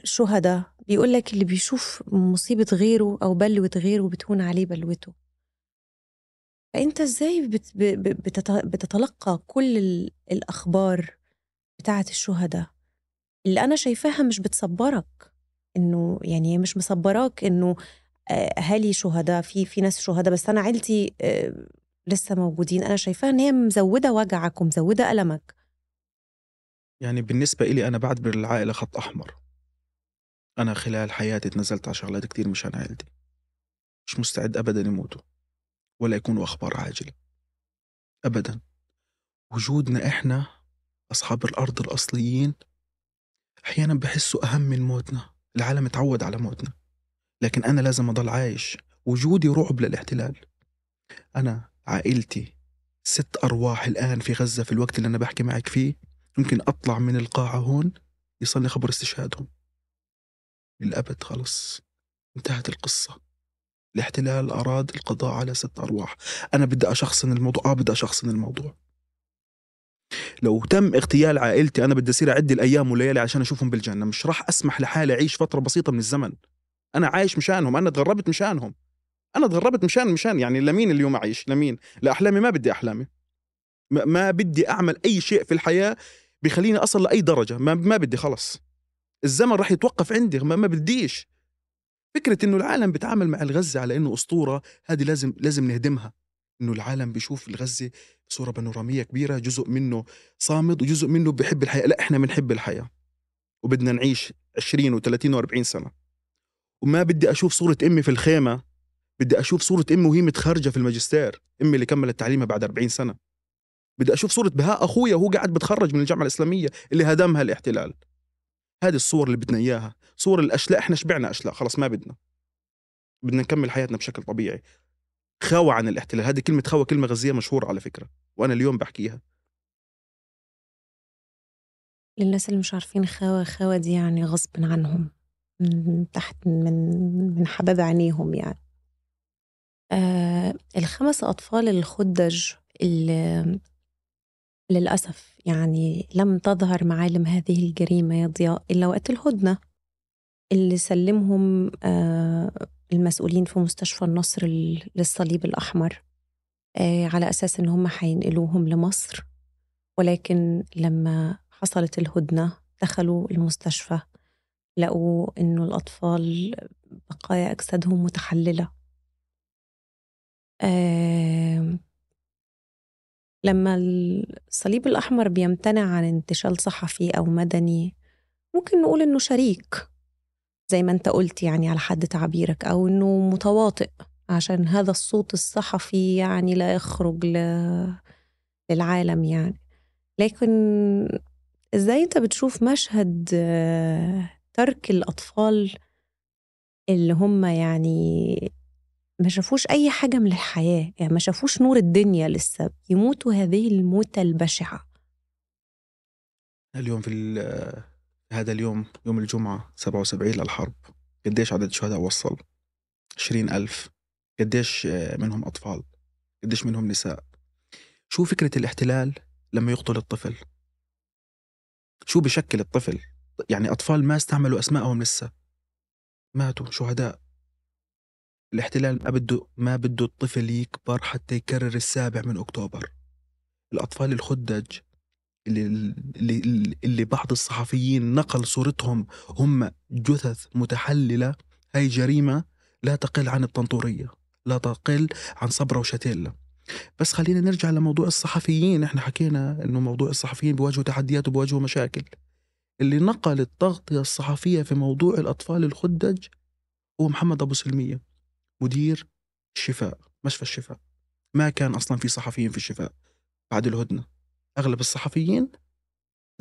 شهداء بيقول لك اللي بيشوف مصيبة غيره أو بلوة غيره بتهون عليه بلوته. فأنت إزاي بتتلقى كل الأخبار بتاعة الشهداء؟ اللي أنا شايفاها مش بتصبرك. إنه يعني مش مصبراك إنه آه، أهالي شهداء في في ناس شهداء بس أنا عيلتي آه، لسه موجودين. أنا شايفاها إن هي مزودة وجعك ومزودة ألمك. يعني بالنسبة إلي أنا بعتبر العائلة خط أحمر. أنا خلال حياتي تنزلت على شغلات كتير مشان عائلتي مش مستعد أبدا يموتوا ولا يكونوا أخبار عاجلة. أبدا. وجودنا إحنا أصحاب الأرض الأصليين أحيانا بحسوا أهم من موتنا. العالم تعود على موتنا. لكن أنا لازم أضل عايش وجودي رعب للاحتلال. أنا عائلتي ست أرواح الآن في غزة في الوقت اللي أنا بحكي معك فيه. ممكن أطلع من القاعة هون يصلي خبر استشهادهم. للأبد خلص. انتهت القصة. الاحتلال أراد القضاء على ست أرواح. أنا بدي أشخصن الموضوع. آه بدي أشخصن الموضوع. لو تم اغتيال عائلتي أنا بدي أصير أعد الأيام والليالي عشان أشوفهم بالجنة. مش راح أسمح لحالي أعيش فترة بسيطة من الزمن. أنا عايش مشانهم أنا تغربت مشانهم. أنا تغربت مشان مشان يعني لمين اليوم أعيش؟ لمين؟ لأحلامي ما بدي أحلامي. ما بدي أعمل أي شيء في الحياة بيخليني أصل لأي درجة. ما, ما بدي خلص. الزمن راح يتوقف عندي ما, ما بديش. فكرة إنه العالم بيتعامل مع الغزة على إنه أسطورة هذه لازم لازم نهدمها. إنه العالم بيشوف الغزة بصوره بانورامية كبيرة جزء منه صامد وجزء منه بيحب الحياة. لا إحنا بنحب الحياة وبدنا نعيش 20 و30 و40 سنة. وما بدي أشوف صورة أمي في الخيمة بدي أشوف صورة أمي وهي متخرجة في الماجستير أمي اللي كملت تعليمها بعد 40 سنة. بدي أشوف صورة بهاء أخويا وهو قاعد بتخرج من الجامعة الإسلامية اللي هدمها الاحتلال. هذه الصور اللي بدنا إياها صور الأشلاء. إحنا شبعنا أشلاء خلاص ما بدنا. بدنا نكمل حياتنا بشكل طبيعي. خاوة عن الاحتلال. هذه كلمة خاوة كلمة غزية مشهورة على فكرة وأنا اليوم بحكيها. للناس اللي مش عارفين خاوة خاوة دي يعني غصب عنهم من تحت من من حباب عينيهم يعني. آه الخمس أطفال الخدج اللي للأسف يعني لم تظهر معالم هذه الجريمة يا ضياء إلا وقت الهدنة اللي سلمهم آه، المسؤولين في مستشفى النصر للصليب الأحمر آه، على أساس إن هم هينقلوهم لمصر. ولكن لما حصلت الهدنة دخلوا المستشفى لقوا إنه الأطفال بقايا أجسادهم متحللة. لما الصليب الأحمر بيمتنع عن انتشال صحفي أو مدني ممكن نقول إنه شريك. زي ما أنت قلت يعني على حد تعبيرك أو إنه متواطئ عشان هذا الصوت الصحفي يعني لا يخرج ل... للعالم يعني. لكن إزاي أنت بتشوف مشهد ترك الأطفال اللي هم يعني ما شافوش أي حاجة من الحياة يعني ما شافوش نور الدنيا لسه يموتوا هذه الموتة البشعة؟ اليوم في هذا اليوم يوم الجمعة 77 للحرب. قديش عدد الشهداء وصل؟ عشرين ألف. قديش منهم أطفال؟ قديش منهم نساء؟ شو فكرة الاحتلال لما يقتل الطفل؟ شو بشكل الطفل؟ يعني أطفال ما استعملوا أسمائهم لسه. ماتوا شهداء. الاحتلال ما بده ما بده الطفل يكبر حتى يكرر السابع من أكتوبر. الأطفال الخدج اللي اللي بعض الصحفيين نقل صورتهم هم جثث متحللة هاي جريمة لا تقل عن الطنطورية لا تقل عن صبرا وشتيلا بس خلينا نرجع لموضوع الصحفيين. إحنا حكينا إنه موضوع الصحفيين بيواجهوا تحديات وبيواجهوا مشاكل. اللي نقل التغطية الصحفية في موضوع الأطفال الخدج هو محمد أبو سلمية مدير الشفاء مشفى الشفاء. ما كان أصلا في صحفيين في الشفاء بعد الهدنة. أغلب الصحفيين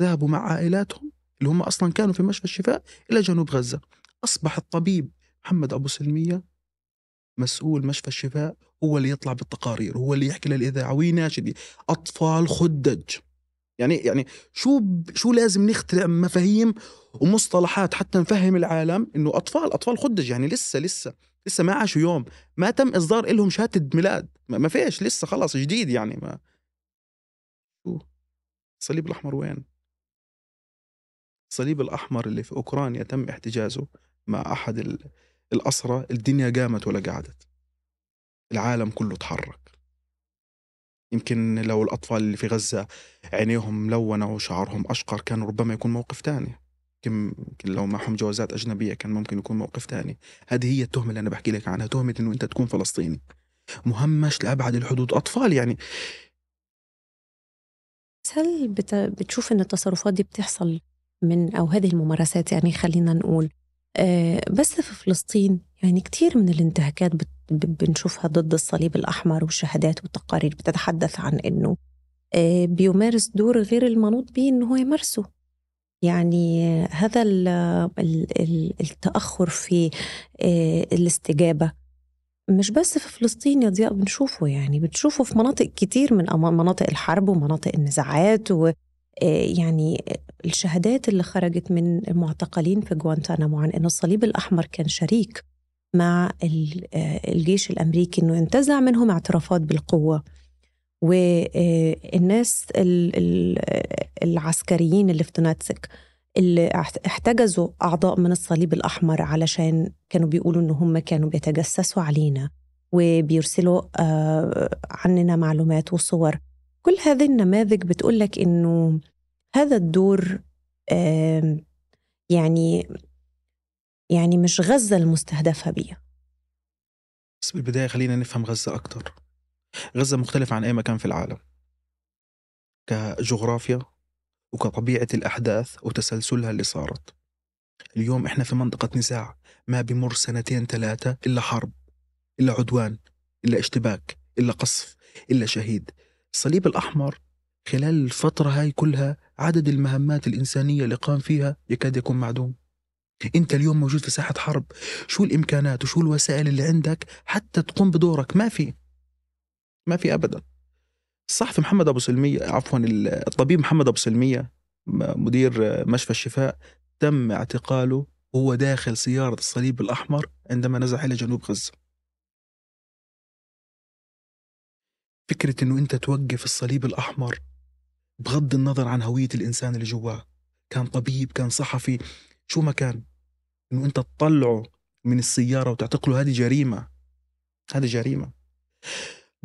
ذهبوا مع عائلاتهم اللي هم أصلا كانوا في مشفى الشفاء إلى جنوب غزة. أصبح الطبيب محمد أبو سلمية مسؤول مشفى الشفاء هو اللي يطلع بالتقارير هو اللي يحكي للإذاعة ويناشد أطفال خدج. يعني يعني شو شو لازم نخترع مفاهيم ومصطلحات حتى نفهم العالم إنه أطفال أطفال خدج. يعني لسه لسه لسه ما عاشوا يوم ما تم إصدار لهم شهادة ميلاد. ما فيش لسه خلص جديد يعني ما الصليب الأحمر وين؟ الصليب الأحمر اللي في اوكرانيا تم احتجازه مع أحد الأسرى الدنيا قامت ولا قعدت. العالم كله تحرك. يمكن لو الأطفال اللي في غزة عينيهم ملونة وشعرهم أشقر كان ربما يكون موقف تاني. يمكن لو معهم جوازات أجنبية كان ممكن يكون موقف تاني. هذه هي التهمة اللي أنا بحكي لك عنها تهمة أنه أنت تكون فلسطيني. مهمش لأبعد الحدود. أطفال يعني هل بتشوف أن التصرفات دي بتحصل من أو هذه الممارسات يعني خلينا نقول آه، بس في فلسطين؟ يعني كتير من الانتهاكات بنشوفها ضد الصليب الأحمر والشهادات والتقارير بتتحدث عن أنه آه، بيمارس دور غير المنوط به أنه هو يمارسه. يعني هذا التأخر في آه، الاستجابة. مش بس في فلسطين يا ضياء بنشوفه يعني بتشوفه في مناطق كتير من مناطق الحرب ومناطق النزاعات و يعني الشهادات اللي خرجت من المعتقلين في جوانتانامو عن أن الصليب الأحمر كان شريك مع الجيش الأمريكي أنه ينتزع منهم اعترافات بالقوة. والناس العسكريين اللي في دوناتسك اللي احتجزوا أعضاء من الصليب الأحمر علشان كانوا بيقولوا إن هم كانوا بيتجسسوا علينا وبيرسلوا عننا معلومات وصور. كل هذه النماذج بتقول لك إنه هذا الدور يعني يعني مش غزة المستهدفة بيه بس بالبداية خلينا نفهم غزة أكتر. غزة مختلفة عن أي مكان في العالم. كجغرافيا وكطبيعة الأحداث وتسلسلها اللي صارت. اليوم إحنا في منطقة نزاع ما بمر سنتين ثلاثة إلا حرب إلا عدوان إلا اشتباك إلا قصف إلا شهيد. الصليب الأحمر خلال الفترة هاي كلها عدد المهمات الإنسانية اللي قام فيها يكاد يكون معدوم. أنت اليوم موجود في ساحة حرب شو الإمكانات وشو الوسائل اللي عندك حتى تقوم بدورك؟ ما في. ما في ابدا. الصحفي محمد أبو سلمية عفوا الطبيب محمد أبو سلمية مدير مشفى الشفاء تم اعتقاله وهو داخل سيارة الصليب الأحمر عندما نزح إلى جنوب غزة. فكرة إنه أنت توقف الصليب الأحمر بغض النظر عن هوية الإنسان اللي جواه كان طبيب كان صحفي شو ما كان إنه أنت تطلعه من السيارة وتعتقله هذه جريمة هذه جريمة.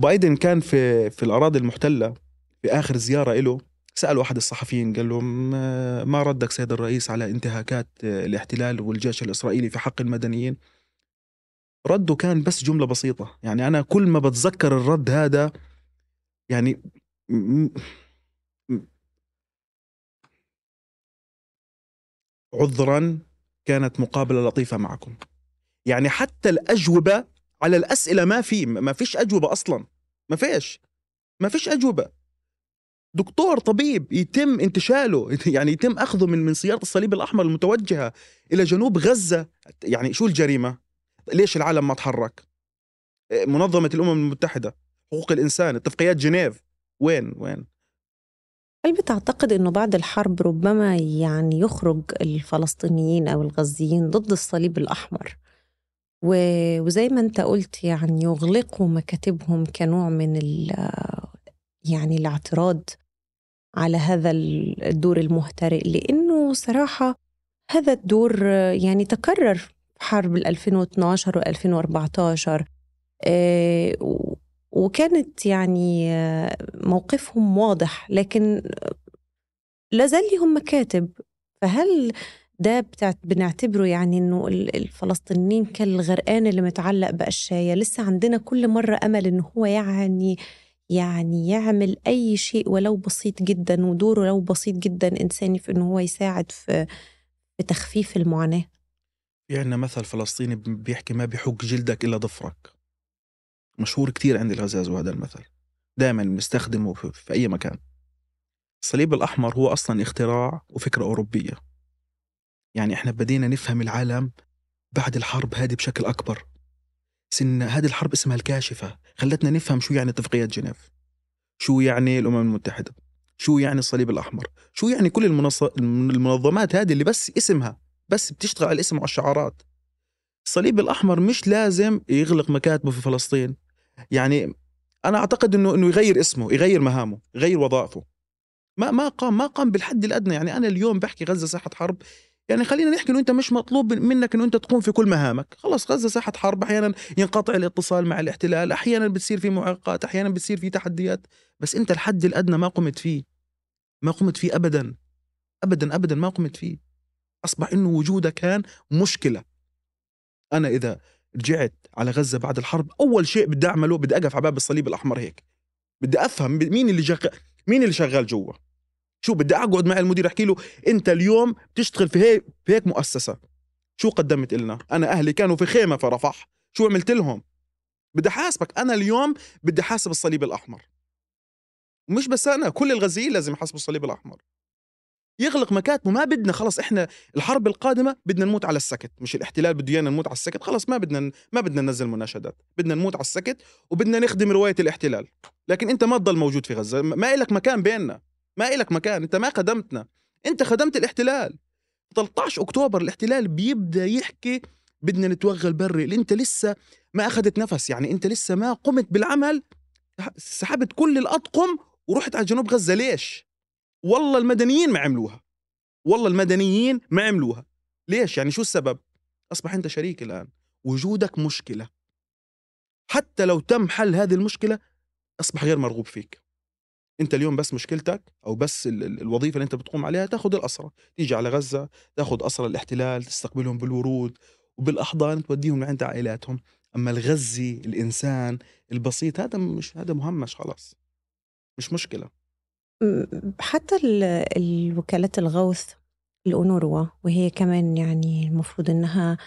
بايدن كان في في الأراضي المحتلة في آخر زيارة له سأل واحد الصحفيين قال له ما ردك سيد الرئيس على انتهاكات الاحتلال والجيش الإسرائيلي في حق المدنيين؟ رده كان بس جملة بسيطة يعني أنا كل ما بتذكر الرد هذا يعني عذرا كانت مقابلة لطيفة معكم. يعني حتى الأجوبة على الأسئلة ما في ما فيش أجوبة أصلا. ما فيش. ما فيش أجوبة. دكتور طبيب يتم انتشاله يعني يتم أخذه من من سيارة الصليب الأحمر المتوجهة إلى جنوب غزة. يعني شو الجريمة؟ ليش العالم ما تحرك؟ منظمة الأمم المتحدة حقوق الإنسان اتفاقيات جنيف. وين؟ وين؟ هل بتعتقد إنه بعد الحرب ربما يعني يخرج الفلسطينيين أو الغزيين ضد الصليب الأحمر؟ وزي ما انت قلت يعني يغلقوا مكاتبهم كنوع من يعني الاعتراض على هذا الدور المهترئ. لأنه صراحة هذا الدور يعني تكرر في حرب 2012 و 2014 وكانت يعني موقفهم واضح لكن لازال لهم مكاتب. فهل ده بتاعت بنعتبره يعني إنه الفلسطينيين كالغرقان اللي متعلق بقشاية لسه عندنا كل مرة أمل انه هو يعني يعني يعمل أي شيء ولو بسيط جدا ودوره لو بسيط جدا إنساني في إنه هو يساعد في في تخفيف المعاناة. في عندنا مثل فلسطيني بيحكي ما بحك جلدك إلا ضفرك مشهور كتير عند الغزاز هذا المثل. دائما بنستخدمه في أي مكان. الصليب الأحمر هو أصلا اختراع وفكرة أوروبية. يعني إحنا بدينا نفهم العالم بعد الحرب هذه بشكل أكبر. سن هذه الحرب اسمها الكاشفة. خلتنا نفهم شو يعني اتفاقيات جنيف. شو يعني الأمم المتحدة. شو يعني الصليب الأحمر. شو يعني كل المنظمات هذه اللي بس اسمها بس بتشتغل على الاسم والشعارات. الصليب الأحمر مش لازم يغلق مكاتبه في فلسطين. يعني أنا أعتقد انه إنه يغير اسمه يغير مهامه يغير وظائفه. ما ما قام ما قام بالحد الأدنى. يعني أنا اليوم بحكي غزة ساحة حرب يعني خلينا نحكي إنه أنت مش مطلوب منك إنه أنت تقوم في كل مهامك. خلص غزة ساحة حرب أحيانا ينقطع الاتصال مع الاحتلال أحيانا بتصير في معوقات أحيانا بتصير في تحديات. بس أنت الحد الأدنى ما قمت فيه. ما قمت فيه ابدا. ابدا ابدا ما قمت فيه. أصبح إنه وجودك كان مشكلة. أنا إذا رجعت على غزة بعد الحرب أول شيء بدي أعمله بدي أقف على باب الصليب الأحمر هيك. بدي أفهم مين اللي شغال مين اللي شغال جوا. شو بدي أقعد مع المدير أحكي له أنت اليوم بتشتغل في هيك في هيك مؤسسة. شو قدمت لنا أنا أهلي كانوا في خيمة في رفح شو عملت لهم؟ بدي أحاسبك. أنا اليوم بدي أحاسب الصليب الأحمر. ومش بس أنا كل الغزيين لازم يحاسبوا الصليب الأحمر. يغلق مكاتبه ما بدنا خلص إحنا الحرب القادمة بدنا نموت على السكت. مش الاحتلال بده إيانا نموت على السكت. خلص ما بدنا ما بدنا ننزل مناشدات. بدنا نموت على السكت وبدنا نخدم رواية الاحتلال. لكن أنت ما تضل موجود في غزة. ما إلك مكان بيننا. ما إلك مكان أنت ما خدمتنا. أنت خدمت الاحتلال. 13 أكتوبر الاحتلال بيبدأ يحكي بدنا نتوغل بري اللي أنت لسه ما أخذت نفس يعني أنت لسه ما قمت بالعمل سحبت كل الأطقم ورحت على جنوب غزة. ليش؟ والله المدنيين ما عملوها. والله المدنيين ما عملوها. ليش؟ يعني شو السبب؟ أصبح أنت شريك الآن. وجودك مشكلة. حتى لو تم حل هذه المشكلة أصبح غير مرغوب فيك. انت اليوم بس مشكلتك أو بس الوظيفة اللي انت بتقوم عليها تاخذ الاسرى تيجي على غزة تاخذ اسرى الاحتلال تستقبلهم بالورود وبالأحضان توديهم لعند عائلاتهم. أما الغزي الإنسان البسيط هذا مش هذا مهمش خلاص. مش مشكلة. حتى الوكالات الغوث الأونروا وهي كمان يعني المفروض إنها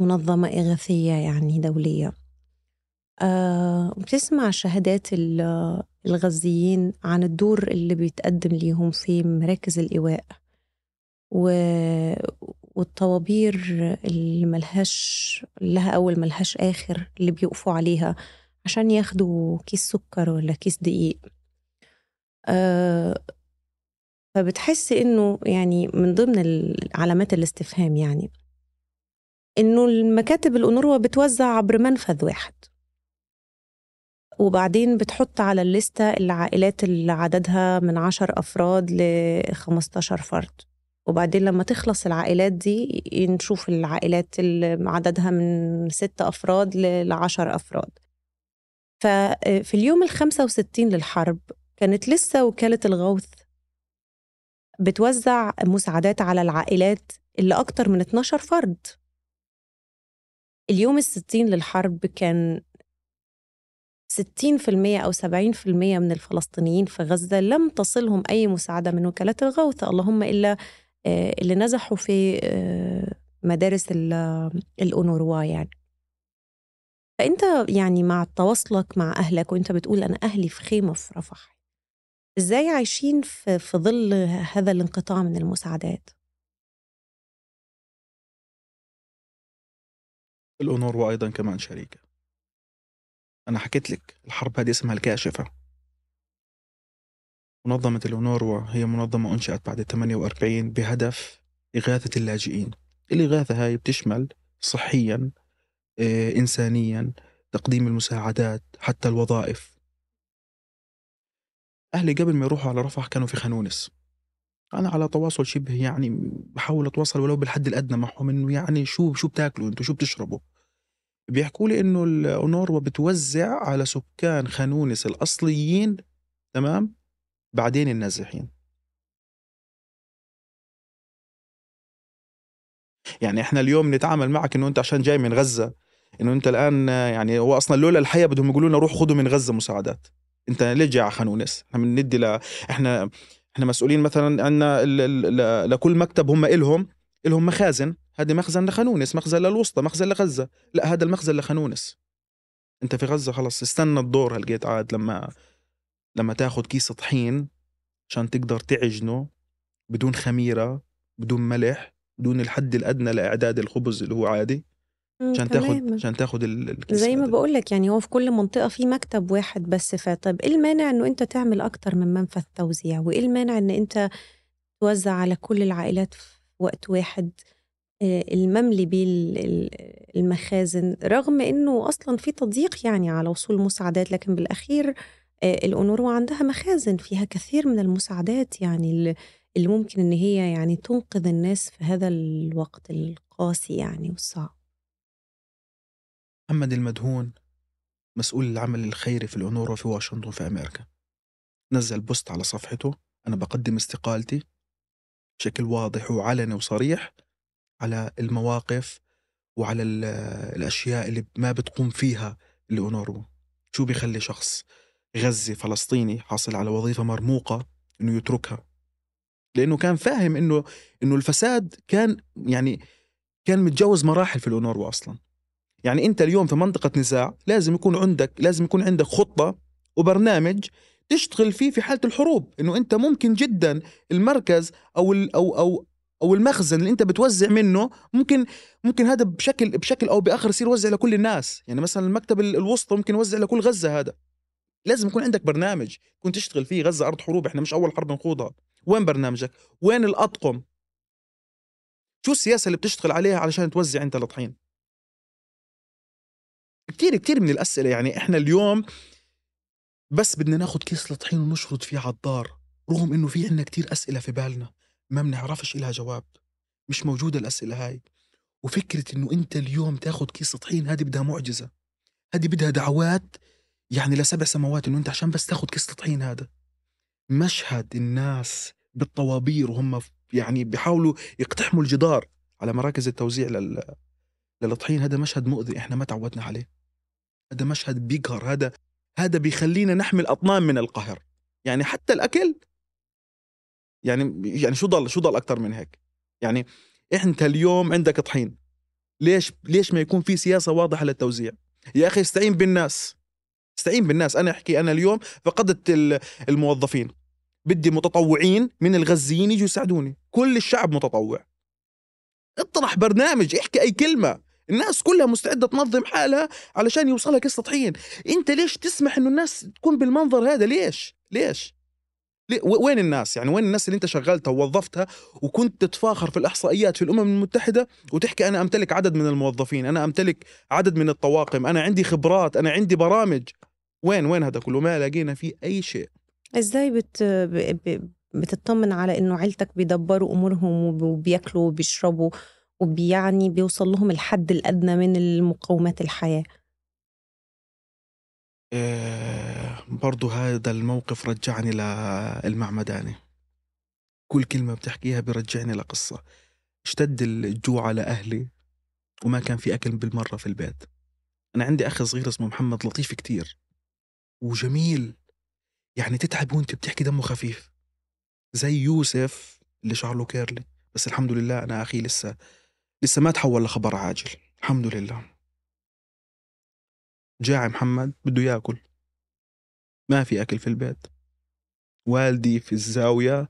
منظمة إغاثية يعني دولية. آه بتسمع شهادات الغزيين عن الدور اللي بيتقدم ليهم في مراكز الإيواء و... والطوابير اللي ملهاش لها أول ملهاش آخر اللي بيقفوا عليها عشان ياخدوا كيس سكر ولا كيس دقيق. آه فبتحس إنه يعني من ضمن علامات الاستفهام يعني إنه المكاتب الأونروا بتوزع عبر منفذ واحد. وبعدين بتحط على الليستة العائلات اللي عددها من عشر أفراد ل 15 فرد. وبعدين لما تخلص العائلات دي نشوف العائلات اللي عددها من ستة أفراد لعشر أفراد. ففي اليوم الخمسة وستين للحرب كانت لسه وكالة الغوث بتوزع مساعدات على العائلات اللي أكتر من 12 فرد. اليوم الستين للحرب كان 60% أو 70% من الفلسطينيين في غزة لم تصلهم أي مساعدة من وكالات الغوث. اللهم إلا آه، اللي نزحوا في آه، مدارس الأونروا يعني. فأنت يعني مع تواصلك مع أهلك وأنت بتقول أنا أهلي في خيمة في رفح إزاي عايشين في, في ظل هذا الانقطاع من المساعدات؟ الأونروا أيضا كمان شريكة. أنا حكيت لك الحرب هذه اسمها الكاشفة. منظمة الأونروا هي منظمة أنشأت بعد 48 بهدف إغاثة اللاجئين. الإغاثة هاي بتشمل صحيا آه، إنسانيا تقديم المساعدات حتى الوظائف. أهلي قبل ما يروحوا على رفح كانوا في خانونس. أنا على تواصل شبه يعني بحاول أتواصل ولو بالحد الأدنى معهم إنه يعني شو شو بتاكلوا أنتوا؟ شو بتشربوا؟ بيحكوا لي إنه الأونروا بتوزع على سكان خانونس الأصليين تمام؟ بعدين النازحين. يعني إحنا اليوم نتعامل معك إنه أنت عشان جاي من غزة إنه أنت الآن يعني هو أصلا لولا الحياة بدهم يقولوا لنا روح خذوا من غزة مساعدات. أنت ليه جاي على خانونس؟ إحنا بندي ل... إحنا إحنا مسؤولين مثلا عندنا ل... لكل مكتب هم إلهم إلهم مخازن. هذه مخزن لخانونس مخزن للوسطى مخزن لغزة. لا هذا المخزن لخانونس أنت في غزة خلص استنى الدور هلقيت عاد لما لما تاخذ كيس طحين عشان تقدر تعجنه بدون خميرة بدون ملح بدون الحد الأدنى لإعداد الخبز اللي هو عادي. عشان تاخد عشان تاخد الكيس زي ما بقول لك يعني هو في كل منطقة في مكتب واحد بس. فطب إيه المانع إنه أنت تعمل أكتر من منفذ توزيع؟ وإيه المانع إن أنت توزع على كل العائلات في وقت واحد؟ آه، المملي بالمخازن رغم إنه أصلا في تضييق يعني على وصول المساعدات لكن بالأخير آه، الأونروا عندها مخازن فيها كثير من المساعدات يعني اللي ممكن إن هي يعني تنقذ الناس في هذا الوقت القاسي يعني والصعب. محمد المدهون مسؤول العمل الخيري في الأونوروا في واشنطن في أمريكا. نزل بوست على صفحته أنا بقدم استقالتي بشكل واضح وعلني وصريح. على المواقف وعلى الأشياء اللي ما بتقوم فيها الأونوروا شو بيخلي شخص غزي فلسطيني حاصل على وظيفة مرموقة إنه يتركها؟ لأنه كان فاهم إنه إنه الفساد كان يعني كان متجاوز مراحل في الأونوروا أصلا. يعني أنت اليوم في منطقة نزاع لازم يكون عندك لازم يكون عندك خطة وبرنامج تشتغل فيه في حالة الحروب. إنه أنت ممكن جدا المركز أو ال أو أو المخزن اللي أنت بتوزع منه ممكن ممكن هذا بشكل بشكل أو بآخر يصير يوزع لكل الناس. يعني مثلا المكتب الوسطى ممكن يوزع لكل غزة هذا. لازم يكون عندك برنامج تكون تشتغل فيه. غزة أرض حروب إحنا مش أول حرب نخوضها. وين برنامجك؟ وين الأطقم؟ شو السياسة اللي بتشتغل عليها علشان توزع أنت الطحين كتير كتير من الأسئلة. يعني إحنا اليوم بس بدنا ناخد كيس الطحين ونشرد فيه على الدار رغم إنه في عنا كتير أسئلة في بالنا. ما بنعرفش إلها جواب مش موجودة الأسئلة هاي. وفكرة إنه أنت اليوم تاخد كيس طحين هذه بدها معجزة. هذه بدها دعوات يعني لسبع سماوات إنه أنت عشان بس تاخد كيس الطحين هذا. مشهد الناس بالطوابير وهم يعني بيحاولوا يقتحموا الجدار على مراكز التوزيع لل للطحين هذا مشهد مؤذي إحنا ما تعودنا عليه. هذا مشهد بيقهر هذا هذا بيخلينا نحمل أطنان من القهر. يعني حتى الأكل يعني يعني شو ضل شو ضل أكثر من هيك؟ يعني انت اليوم عندك طحين. ليش ليش ما يكون في سياسة واضحة للتوزيع؟ يا أخي استعين بالناس. استعين بالناس. أنا أحكي أنا اليوم فقدت الموظفين. بدي متطوعين من الغزيين يجوا يساعدوني. كل الشعب متطوع. اطرح برنامج احكي أي كلمة. الناس كلها مستعدة تنظم حالها علشان يوصلها كيس طحين. أنت ليش تسمح إنه الناس تكون بالمنظر هذا؟ ليش؟ ليش؟ وين الناس؟ يعني وين الناس اللي انت شغلتها ووظفتها وكنت تتفاخر في الإحصائيات في الأمم المتحدة وتحكي أنا أمتلك عدد من الموظفين أنا أمتلك عدد من الطواقم أنا عندي خبرات أنا عندي برامج. وين وين هذا كله؟ ما لقينا فيه أي شيء. إزاي بت... بتطمن على إنه عيلتك بيدبروا أمورهم وبياكلوا وبيشربوا وبيعني بيوصل لهم الحد الأدنى من المقومات الحياة؟ إيه برضو هذا الموقف رجعني للمعمداني كل كلمة بتحكيها برجعني لقصة اشتد الجوع على أهلي وما كان في أكل بالمرة في البيت. أنا عندي أخ صغير اسمه محمد لطيف كتير وجميل. يعني تتعب وأنت بتحكي دمه خفيف. زي يوسف اللي شعره كيرلي. بس الحمد لله أنا أخي لسه لسه ما تحول لخبر عاجل. الحمد لله. جاع محمد بده ياكل. ما في أكل في البيت. والدي في الزاوية.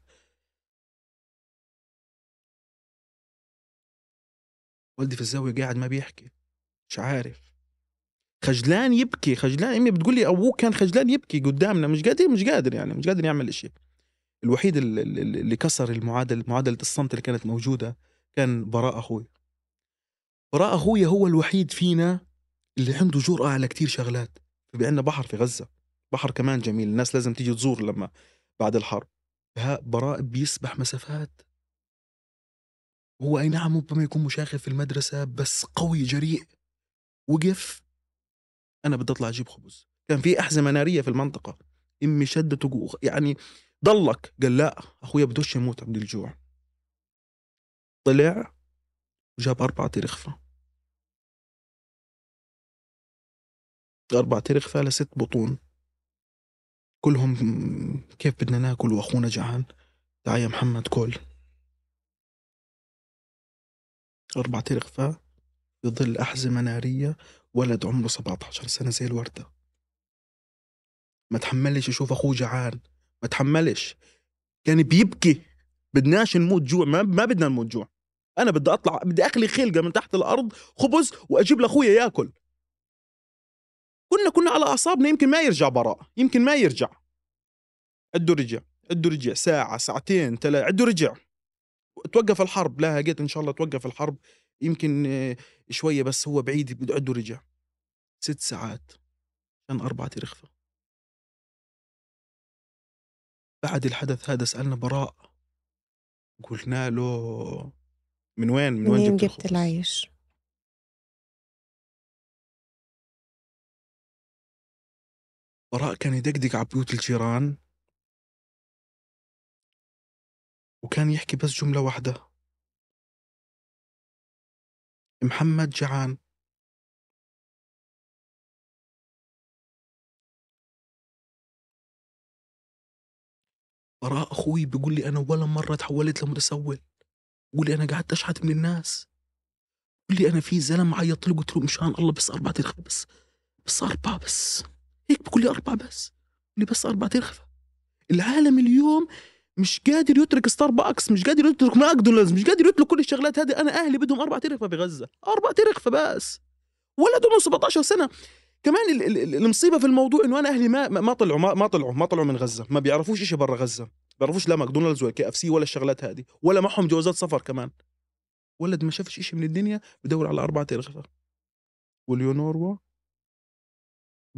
والدي في الزاوية قاعد ما بيحكي. مش عارف. خجلان يبكي خجلان أمي بتقول لي أبوه كان خجلان يبكي قدامنا مش قادر مش قادر يعني مش قادر يعمل شيء الوحيد اللي كسر المعادله معادلة الصمت اللي كانت موجودة كان براء أخوي. براء اخويا هو الوحيد فينا اللي عنده جرأة على كتير شغلات عندنا بحر في غزة بحر كمان جميل الناس لازم تيجي تزور لما بعد الحرب. براء بيسبح مسافات. هو أي نعم ربما يكون مشاغب في المدرسة بس قوي جريء وقف. أنا بدي أطلع أجيب خبز. كان في احزمة نارية في المنطقة. أمي شدته يعني ضلك. قال لا أخويا بدوش يموت من الجوع. طلع وجاب أربعة رغفة أربع ترغفة لست بطون. كلهم كيف بدنا ناكل وأخونا جعان؟ تعال يا محمد كل. أربع ترغفة في ظل أحزمة نارية ولد عمره 17 سنة زي الوردة. ما تحملش يشوف أخوه جعان ما تحملش. كان بيبكي. بدناش نموت جوع ما, ما بدنا نموت جوع. أنا بدي أطلع بدي أخلي خلقة من تحت الأرض خبز وأجيب لأخويا ياكل. كنا كنا على أعصابنا يمكن ما يرجع براء يمكن ما يرجع. عدوا رجع عدوا رجع ساعة ساعتين ثلاثة عدوا رجع. توقف الحرب لا قلت إن شاء الله توقف الحرب. يمكن آه، شوية بس هو بعيد عدوا رجع. ست ساعات كان أربعة رخفة بعد الحدث هذا سألنا براء. قلنا له من وين من وين جبت, جبت العيش؟ براء كان يدقدق على بيوت الجيران. وكان يحكي بس جملة واحدة. محمد جعان. براء أخوي بيقول لي أنا ولا مرة تحولت لمتسول. بيقول لي أنا قعدت أشحت من الناس. بيقول لي أنا في زلمة عيط له قلت له مشان الله بس أربعة بس بس أربعة بس. هيك بقول لي أربعة بس. لي بس أربعة ترغفة العالم اليوم مش قادر يترك ستاربكس مش قادر يترك ماكدونالدز مش قادر يترك كل الشغلات هذه. أنا أهلي بدهم أربع ترغفة في غزة. أربع ترغفة بس. ولد عمره 17 سنة. كمان المصيبة في الموضوع إنه أنا أهلي ما ما طلعوا ما, ما طلعوا ما طلعوا من غزة. ما بيعرفوش شيء برا غزة. بيعرفوش لا ماكدونالدز ولا كي إف سي ولا الشغلات هذه. ولا معهم جوازات سفر كمان. ولد ما شافش شيء من الدنيا بدور على أربع ترغفة وليونوروا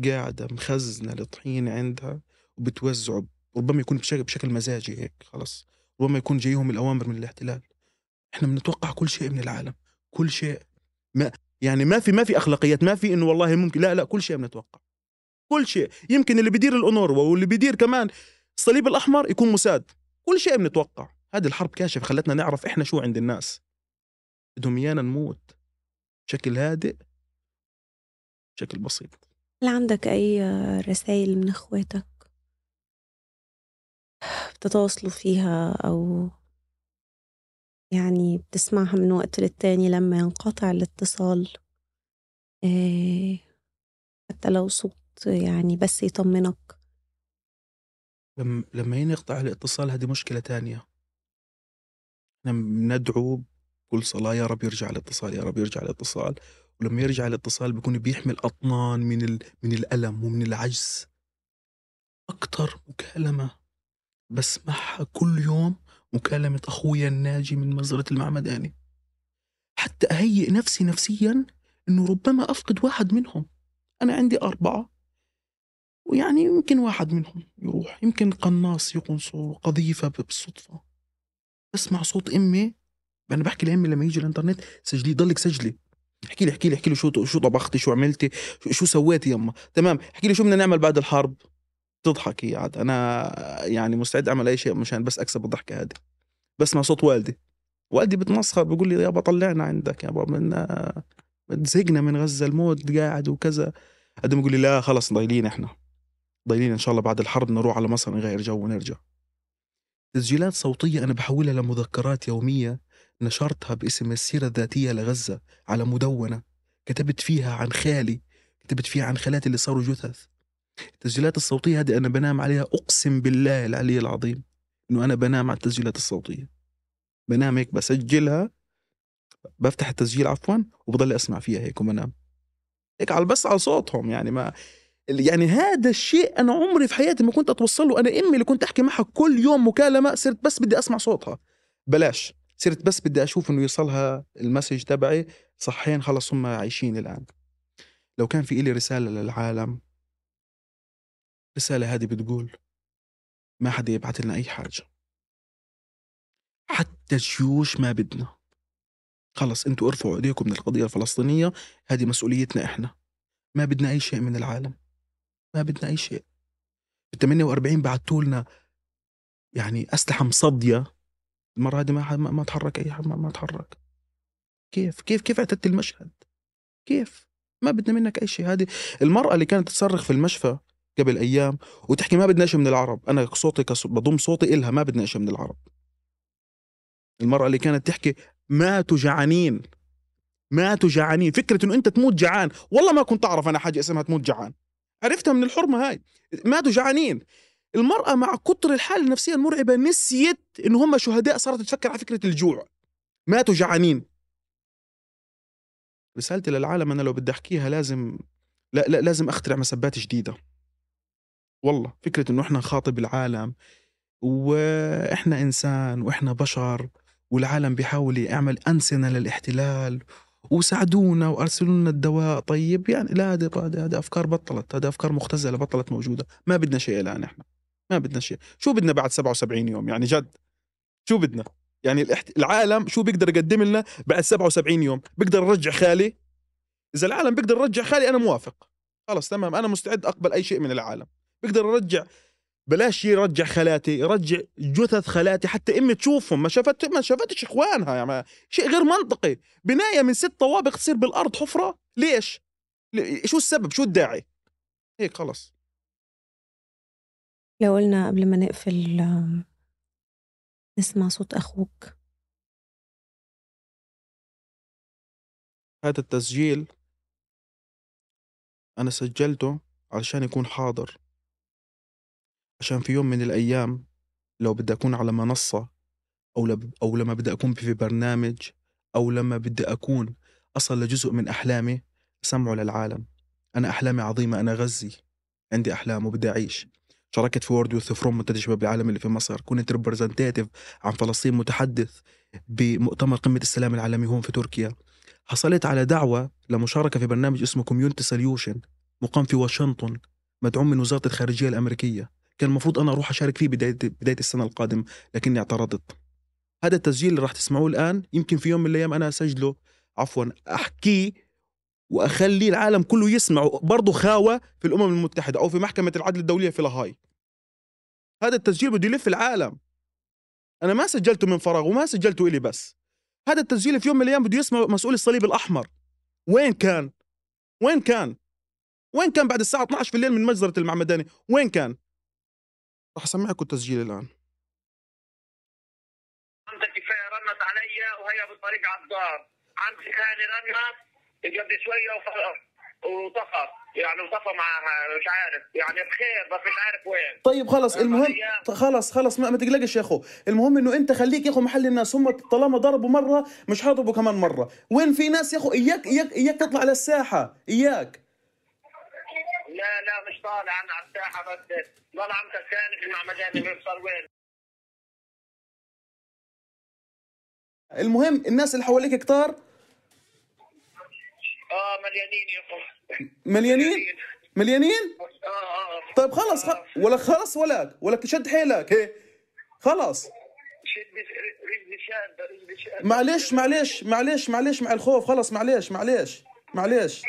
قاعدة مخزنة الطحين عندها وبتوزعه ربما يكون بشكل, بشكل مزاجي هيك خلص. ربما يكون جايهم الأوامر من الاحتلال. إحنا بنتوقع كل شيء من العالم. كل شيء. ما يعني ما في ما في أخلاقيات ما في إنه والله ممكن لا لا كل شيء بنتوقع. كل شيء. يمكن اللي بيدير الأونروا واللي بيدير كمان الصليب الأحمر يكون مساد كل شيء بنتوقع. هذه الحرب كاشفة خلتنا نعرف إحنا شو عند الناس. بدهم إيانا نموت. بشكل هادئ. بشكل بسيط. هل عندك أي رسائل من إخواتك بتتواصلوا فيها أو يعني بتسمعها من وقت للتاني لما ينقطع الاتصال؟ إيه حتى لو صوت يعني بس يطمنك. لما لما ينقطع الاتصال هذه مشكلة تانية. إحنا بندعو كل صلاة يا رب يرجع الاتصال يا رب يرجع الاتصال. ولما يرجع الاتصال بيكون بيحمل أطنان من ال... من الألم ومن العجز. أكتر مكالمة بسمعها كل يوم مكالمة أخويا الناجي من مزرعة المعمداني حتى أهيئ نفسي نفسيا إنه ربما أفقد واحد منهم. أنا عندي أربعة. ويعني يمكن واحد منهم يروح. يمكن قناص يقنصوا قذيفة بالصدفة. بسمع صوت أمي. أنا بحكي لأمي لما يجي الإنترنت سجلي ضلك سجلي. احكي لي احكي لي احكي لي شو شو طبختي شو عملتي شو سويتي يما؟ تمام احكي لي شو بدنا نعمل بعد الحرب؟ تضحكي عاد. أنا يعني مستعد أعمل أي شيء مشان بس أكسب الضحكة هذه. بسمع صوت والدي. والدي بتمسخر بيقول لي يابا طلعنا عندك يابا من زهقنا من غزة الموت قاعد وكذا. قدم يقول لي لا خلص ضايلين إحنا. ضايلين إن شاء الله بعد الحرب نروح على مصر نغير جو ونرجع. تسجيلات صوتية أنا بحولها لمذكرات يومية. نشرتها باسم السيرة الذاتية لغزة على مدونة كتبت فيها عن خالي كتبت فيها عن خالاتي اللي صاروا جثث. التسجيلات الصوتية هذه أنا بنام عليها أقسم بالله العلي العظيم إنه أنا بنام على التسجيلات الصوتية. بنام هيك بسجلها بفتح التسجيل عفوا وبضل أسمع فيها هيك وبنام. هيك على بس على صوتهم يعني ما يعني هذا الشيء أنا عمري في حياتي ما كنت أتوصل له. أنا أمي اللي كنت أحكي معها كل يوم مكالمة صرت بس بدي أسمع صوتها. بلاش. صرت بس بدي أشوف إنه يوصلها المسج تبعي صحين خلص هم عايشين الآن. لو كان في إلي رسالة للعالم الرساله هذه بتقول ما حدا يبعث لنا أي حاجة. حتى الجيوش ما بدنا. خلص أنتوا أرفعوا إيديكم من القضية الفلسطينية هذه مسؤوليتنا إحنا. ما بدنا أي شيء من العالم. ما بدنا أي شيء. ب 48 بعثتوا لنا يعني أسلحة مصدية المرة هذه ما ما تحرك أي حد ما, ما تحرك. كيف؟ كيف كيف اعتدت المشهد؟ كيف؟ ما بدنا منك أي شيء. هذه المرأة اللي كانت تصرخ في المشفى قبل أيام وتحكي ما بدنا شيء من العرب. أنا صوتي بضم صوتي إلها ما بدنا شيء من العرب. المرأة اللي كانت تحكي ماتوا جعانين ماتوا جعانين فكرة إنه أنت تموت جعان. والله ما كنت أعرف أنا حاجة اسمها تموت جعان. عرفتها من الحرمة هاي. ماتوا جعانين المرأة مع كتر الحالة النفسية المرعبة نسيت إن هم شهداء صارت تفكر على فكرة الجوع. ماتوا جعانين. رسالتي للعالم أنا لو بدي أحكيها لازم لا, لا لازم أخترع مسبات جديدة. والله فكرة إنه إحنا نخاطب العالم وإحنا إنسان وإحنا بشر والعالم بيحاول يعمل أنسنة للاحتلال وساعدونا وأرسلوا لنا الدواء. طيب يعني لا هذه أفكار بطلت هذه أفكار مختزلة بطلت موجودة. ما بدنا شيء الان إحنا. ما بدنا شيء. شو بدنا بعد 77 يوم؟ يعني جد شو بدنا؟ يعني الاحت... العالم شو بيقدر يقدم لنا بعد 77 يوم؟ بيقدر يرجع خالي؟ إذا العالم بيقدر يرجع خالي أنا موافق. خلص تمام. أنا مستعد أقبل أي شيء من العالم. بيقدر يرجع بلاش يرجع خالاتي يرجع جثث خالاتي حتى أمي تشوفهم. ما شافت ما شافتش إخوانها. يعني شيء غير منطقي. بناية من ست طوابق تصير بالأرض حفرة. ليش؟ شو السبب؟ شو الداعي؟ هيك خلص لو قلنا قبل ما نقفل نسمع صوت أخوك. هذا التسجيل أنا سجلته علشان يكون حاضر. عشان في يوم من الأيام لو بدي أكون على منصة أو لب أو لما بدي أكون في برنامج أو لما بدي أكون أصل لجزء من أحلامي سمعوا للعالم. أنا أحلامي عظيمة أنا غزي عندي أحلام وبدي أعيش. شاركت في World Youth Forum منتدى شباب العالم اللي في مصر. كنت representative عن فلسطين متحدث بمؤتمر قمة السلام العالمي هون في تركيا. حصلت على دعوة لمشاركة في برنامج اسمه Community Solution مقام في واشنطن مدعوم من وزارة الخارجية الأمريكية. كان المفروض أنا أروح أشارك فيه بدايه بداية السنة القادمة لكني اعترضت. هذا التسجيل اللي راح تسمعوه الآن يمكن في يوم من الأيام أنا أسجله. عفوا أحكيه وأخلي العالم كله يسمع برضه خاوة في الأمم المتحدة أو في محكمة العدل الدولية في لاهاي. هذا التسجيل بده يلف العالم. أنا ما سجلته من فراغ وما سجلته إلي بس. هذا التسجيل في يوم من الأيام بده يسمع مسؤول الصليب الأحمر. وين كان؟ وين كان؟ وين كان بعد الساعة 12 في الليل من مجزرة المعمداني؟ وين كان؟ راح أسمعكم التسجيل الآن. أنت كفاية رنت علي وهي بالطريق على الدار. عندي ثاني رنت. قبل شوية وف- وطفى. يعني وطفى معها مش عارف. يعني بخير بس مش عارف وين. طيب خلص المهم هي- خلص خلص ما, ما تقلقش يا أخو. المهم إنه أنت خليك يا أخو محل الناس. هم طالما ضربوا مرة مش حيضربوا كمان مرة. وين في ناس يا أخو؟ اياك اياك إياك تطلع على الساحة. إياك. لا لا مش طالع أنا على الساحة بس. ضل عم تسالني في المعمداني بيوصل وين؟ المهم الناس اللي حواليك كتار آه مليانين يا اخو مليانين؟ مليانين. آه آه طيب خلص خ... ولا خلص ولك ولك شد حيلك هي. خلص معلش معلش معلش معلش مع الخوف. خلص معلش معلش معلش.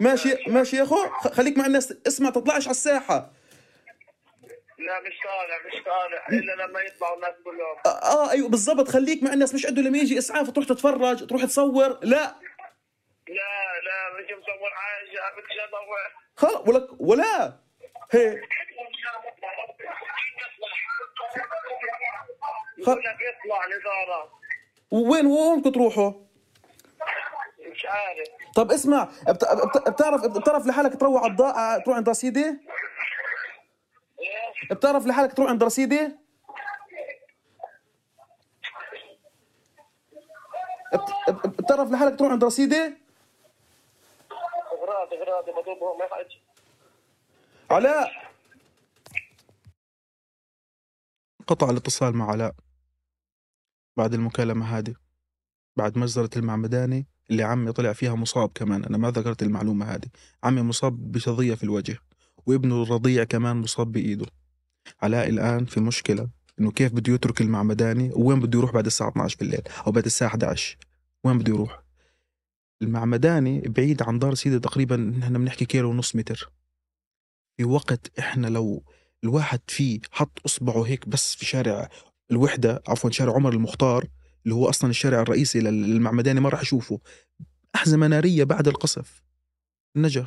ماشي ماشي ماشي. يا أخو. خليك مع الناس. اسمع تطلعش على الساحة. لا مش طالع مش طالع. إلا لما يطلعوا الناس كلهم. آه, آه أيوه بالضبط. خليك مع الناس. مش عدوا لما يجي إسعاف تروح تتفرج تروح تصور. لا. لا لا مش مصور حاجة بدي ادور خلص ولك ولا هي. يقول لك اطلع الإدارة. وين وين تروحوا؟ مش عارف. طب اسمع بت- بت- بتعرف بتعرف لحالك تروح على الضاء تروح عند رصيدي؟ بتعرف لحالك تروح عند رصيدي؟ بت- بتعرف لحالك تروح عند رصيدي اغراض اغراض بضربهم ما حاجة علاء قطع الاتصال مع علاء. بعد المكالمة هذه بعد مجزرة المعمداني اللي عمي طلع فيها مصاب كمان. أنا ما ذكرت المعلومة هذه. عمي مصاب بشظية في الوجه وابنه الرضيع كمان مصاب بإيده. علاء الآن في مشكلة إنه كيف بده يترك المعمداني وين بده يروح بعد الساعة 12 بالليل؟ أو بعد الساعة 11 وين بده يروح؟ المعمداني بعيد عن دار سيدي تقريبا نحن بنحكي كيلو ونص متر. في وقت إحنا لو الواحد فيه حط إصبعه هيك بس في شارع الوحدة عفوا شارع عمر المختار اللي هو أصلا الشارع الرئيسي لل- للمعمداني ما راح يشوفه أحزمة نارية بعد القصف. نجا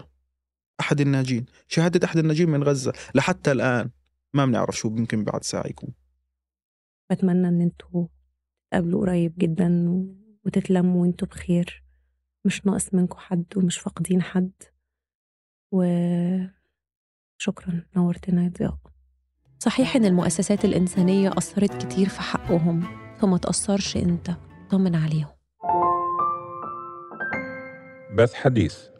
أحد الناجين. شهادة أحد الناجين من غزة. لحتى الآن ما بنعرف شو يمكن بعد ساعة يكون. بتمنى إن أنتوا تقابلوا قريب جدا وتتلموا وانتوا بخير. مش ناقص منكم حد ومش فاقدين حد. وشكرا نورتنا يا ضياء. صحيح إن المؤسسات الإنسانية أثرت كتير في حقهم فما تأثرش أنت طمن عليهم. بث حديث.